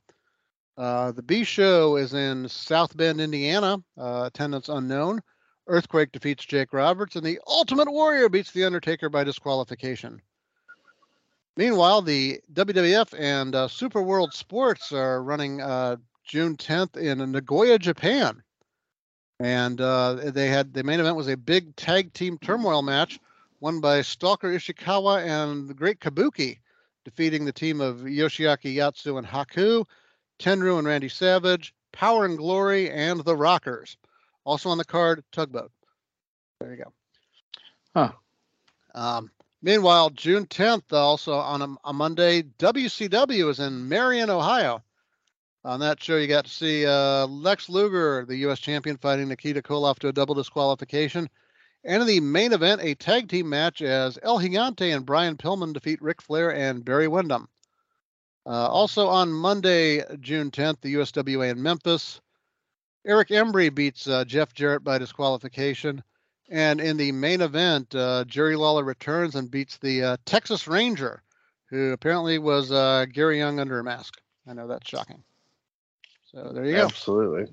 Uh, the B show is in South Bend, Indiana, uh, attendance unknown. Earthquake defeats Jake Roberts, and the Ultimate Warrior beats The Undertaker by disqualification. Meanwhile, the WWF and uh, Super World Sports are running uh, June 10th in Nagoya, Japan and uh, they had the main event was a big tag team turmoil match won by Stalker Ishikawa and the Great Kabuki, defeating the team of Yoshiaki Yatsu and Haku, Tenryu and Randy Savage, Power and Glory, and the Rockers. Also on the card, Tugboat. There you go. Huh. Um, meanwhile, June 10th, also on a, a Monday, WCW is in Marion, Ohio. On that show, you got to see uh, Lex Luger, the U.S. champion, fighting Nikita Koloff to a double disqualification. And in the main event, a tag team match as El Gigante and Brian Pillman defeat Ric Flair and Barry Windham. Uh, also on Monday, June 10th, the USWA in Memphis, Eric Embry beats uh, Jeff Jarrett by disqualification. And in the main event, uh, Jerry Lawler returns and beats the uh, Texas Ranger, who apparently was uh, Gary Young under a mask. I know that's shocking. So there you go. Absolutely.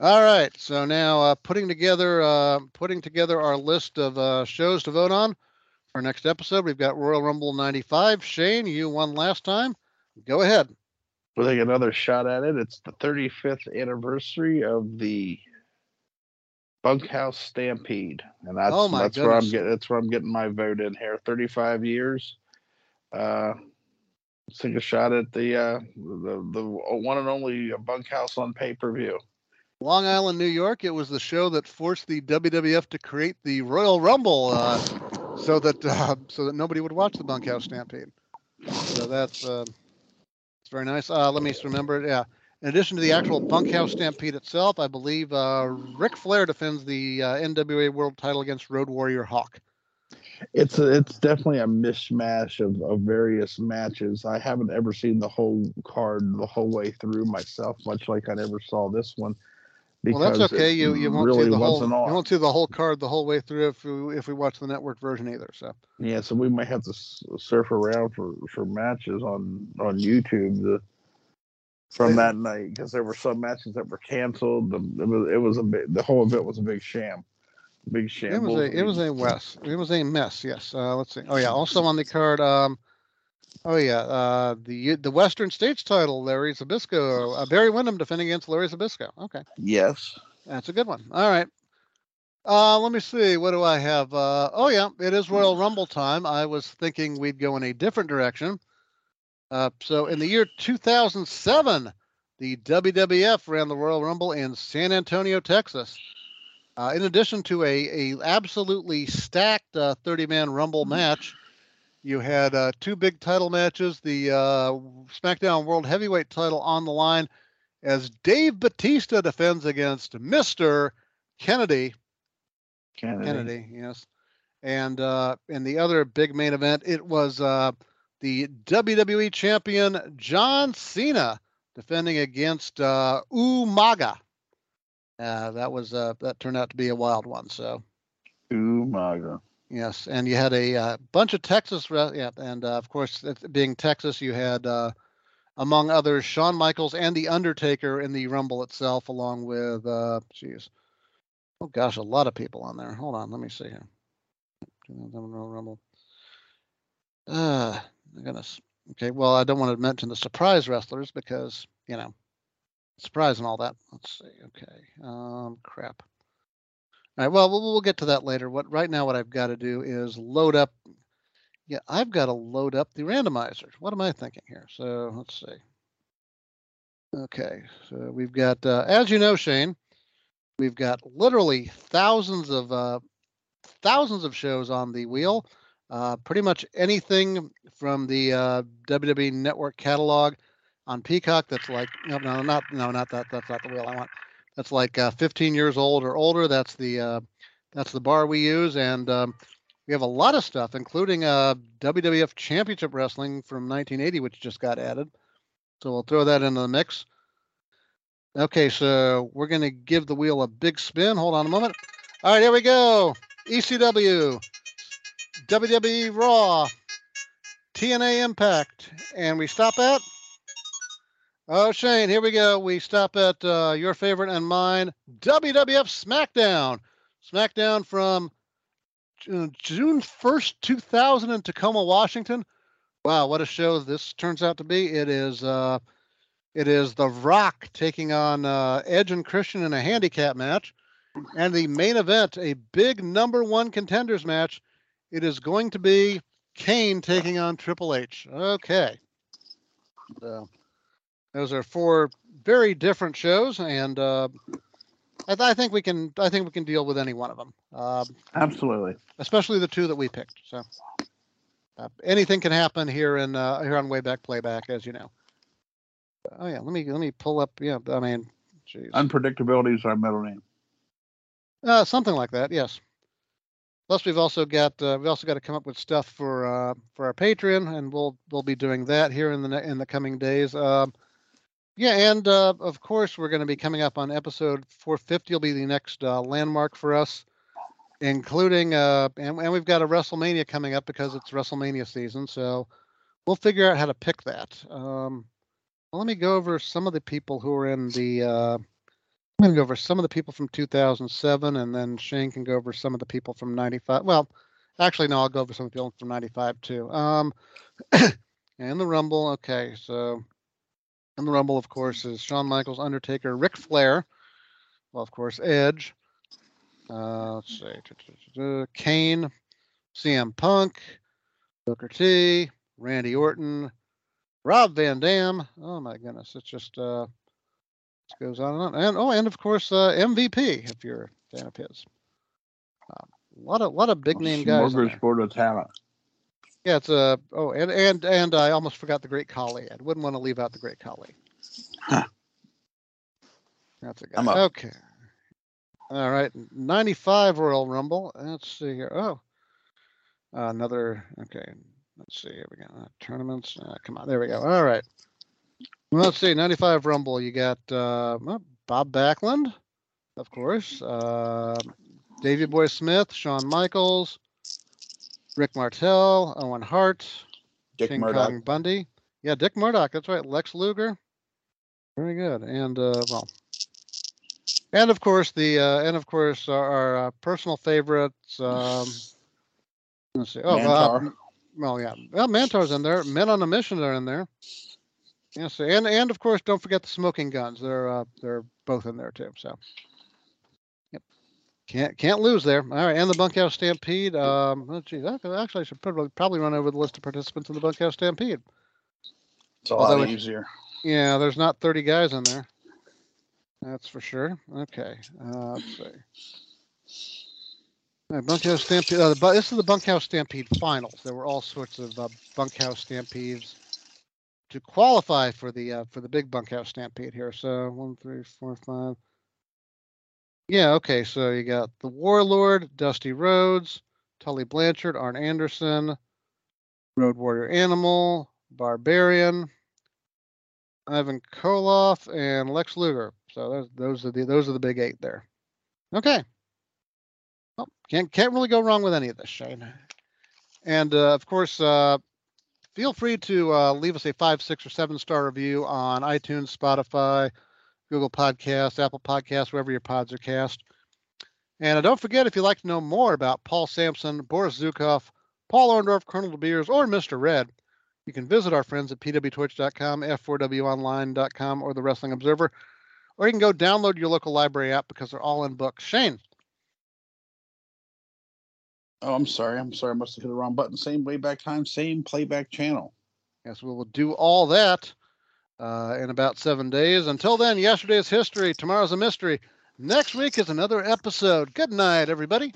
All right. So now uh, putting together uh, putting together our list of uh, shows to vote on for next episode. We've got Royal Rumble '95. Shane, you won last time. Go ahead. We'll take another shot at it. It's the 35th anniversary of the Bunkhouse Stampede, and that's Oh, that's where I'm goodness. getting that's where I'm getting my vote in here. 35 years. Uh, take a shot at the uh, the the one and only Bunkhouse on pay per view. Long Island, New York. It was the show that forced the WWF to create the Royal Rumble, uh, so that uh, so that nobody would watch the Bunkhouse Stampede. So that's uh, it's very nice. Uh, let me remember it. Yeah. In addition to the actual Bunkhouse Stampede itself, I believe uh, Ric Flair defends the uh, NWA World Title against Road Warrior Hawk. It's a, it's definitely a mishmash of, of various matches. I haven't ever seen the whole card the whole way through myself, much like I never saw this one. Well, that's okay. You you won't really see the whole you won't see the whole card the whole way through if we if we watch the network version either. So Yeah, so we might have to surf around for, for matches on on YouTube the, from that night because there were some matches that were canceled. The, it was it was a big, the whole event was a big sham, big sham. it was a it was a mess. It was a mess. Yes. Uh, let's see. Oh yeah. Also on the card. Um. Oh yeah. Uh. The the Western States title. Larry Zbyszko. Uh, Barry Windham defending against Larry Zbyszko. Okay. Yes. That's a good one. All right. Uh, let me see. What do I have? Uh, oh yeah, it is Royal Rumble time. I was thinking we'd go in a different direction. Uh, so in the year 2007, the WWF ran the Royal Rumble in San Antonio, Texas. Uh, in addition to a, a absolutely stacked uh, 30-man Rumble match, you had uh, two big title matches. The uh, SmackDown World Heavyweight title on the line as Dave Batista defends against Mr. Kennedy. Kennedy. Kennedy, yes. And uh, in the other big main event, it was uh, the WWE champion John Cena defending against uh, Umaga. Uh, that was uh, that turned out to be a wild one. So Umaga. yes, and you had a uh, bunch of Texas, re- yeah, and uh, of course, being Texas, you had uh, among others Shawn Michaels and the Undertaker in the Rumble itself, along with, uh, geez, oh gosh, a lot of people on there. Hold on, let me see here. Rumble. Uh, goodness. Okay, well, I don't want to mention the surprise wrestlers because you know, surprise and all that. Let's see. Okay, um, crap. All right. Well, we'll we'll get to that later. What right now, what I've got to do is load up. Yeah, I've got to load up the randomizer. What am I thinking here? So let's see. Okay, so we've got, uh, as you know, Shane, we've got literally thousands of uh, thousands of shows on the wheel. Uh, pretty much anything from the uh, WWE Network catalog on Peacock that's like no, no, not no, not that. That's not the wheel I want. That's like uh, 15 years old or older. That's the uh, that's the bar we use, and um, we have a lot of stuff, including uh, WWF Championship Wrestling from 1980, which just got added. So we'll throw that into the mix. Okay, so we're going to give the wheel a big spin. Hold on a moment. All right, here we go. ECW, WWE Raw, TNA Impact, and we stop at. Oh, Shane, here we go. We stop at uh, your favorite and mine, WWF SmackDown. SmackDown from June 1st, 2000 in Tacoma, Washington. Wow, what a show this turns out to be. It is uh, it is The Rock taking on uh, Edge and Christian in a handicap match. And the main event, a big number one contenders match. It is going to be Kane taking on Triple H. Okay. So those are four very different shows, and uh, I, th- I think we can I think we can deal with any one of them, uh, Absolutely. especially the two that we picked. So uh, anything can happen here in uh, here on Wayback Playback, as you know. Oh yeah, let me let me pull up. Yeah, I mean, geez. Unpredictability is our middle name. Uh, something like that, yes. Plus, we've also got uh, we also got to come up with stuff for uh, for our Patreon, and we'll we'll be doing that here in the in the coming days. Um, yeah, and uh, of course, we're going to be coming up on episode 450. Will be the next uh, landmark for us, including uh, and, and we've got a WrestleMania coming up because it's WrestleMania season. So we'll figure out how to pick that. Um, well, let me go over some of the people who are in the. Uh, I'm going to go over some of the people from 2007, and then Shane can go over some of the people from 95. Well, actually, no, I'll go over some of the people from 95 too. Um, and the Rumble. Okay, so in the Rumble, of course, is Shawn Michaels, Undertaker, Ric Flair. Well, of course, Edge. Uh, let's see, Kane, CM Punk, Booker T, Randy Orton, Rob Van Dam. Oh my goodness, it's just uh, it goes on and on. And oh, and of course uh, MVP if you're a fan of his. Um, a lot of lot of big name guys. Smorgasbord of talent. Yeah, it's a oh, and and and I almost forgot the Great. I wouldn't want to leave out the Great Khali. Huh. That's a guy. Okay. All right, 95 Royal Rumble. Let's see here. Oh, uh, another. Okay, let's see. Here we go. Uh, tournaments. Uh, come on, there we go. All right. Let's see. 95 Rumble. You got uh, Bob Backlund, of course. Uh, Davey Boy Smith, Shawn Michaels, Rick Martel, Owen Hart, Dick King Murdoch. Kong Bundy. Yeah, Dick Murdoch. That's right. Lex Luger. Very good. And uh, well, and of course the uh, and of course our, our uh, personal favorites. Um, let's see. Oh, well, Mantaur. m- well, yeah. Well, Mantaur's in there. Men on a Mission are in there. Yes, and and of course, don't forget the Smoking Guns. They're uh, they're both in there too. So, can't can't lose there. All right, and the Bunkhouse Stampede. Um, oh, geez, I actually I should probably probably run over the list of participants in the Bunkhouse Stampede. It's a Although lot it- easier. Yeah, there's not 30 guys in there. That's for sure. Okay, uh, let's see. All right, Bunkhouse Stampede. Uh, the, this is the Bunkhouse Stampede finals. There were all sorts of uh, Bunkhouse Stampedes to qualify for the uh, for the big Bunkhouse Stampede here. So one, three, four, five. Yeah. Okay. So you got the Warlord, Dusty Rhodes, Tully Blanchard, Arn Anderson, Road Warrior Animal, Barbarian, Ivan Koloff, and Lex Luger. So those those are the those are the big eight there. Okay. Well, can't can't really go wrong with any of this, Shane. And uh, of course, uh, feel free to uh, leave us a five, six, or seven star review on iTunes, Spotify, Google Podcasts, Apple Podcasts, wherever your pods are cast. And uh, don't forget, if you'd like to know more about Paul Sampson, Boris Zukov, Paul Orndorff, Colonel De Beers, or Mr. Red, you can visit our friends at pwtorch.com, f4wonline.com, or the Wrestling Observer, or you can go download your local library app because they're all in books. Shane. Oh, I'm sorry. I'm sorry. I must have hit the wrong button. Same way back time, same playback channel. Yes, we will do all that uh, in about seven days. Until then, yesterday's history, tomorrow's a mystery. Next week is another episode. Good night, everybody.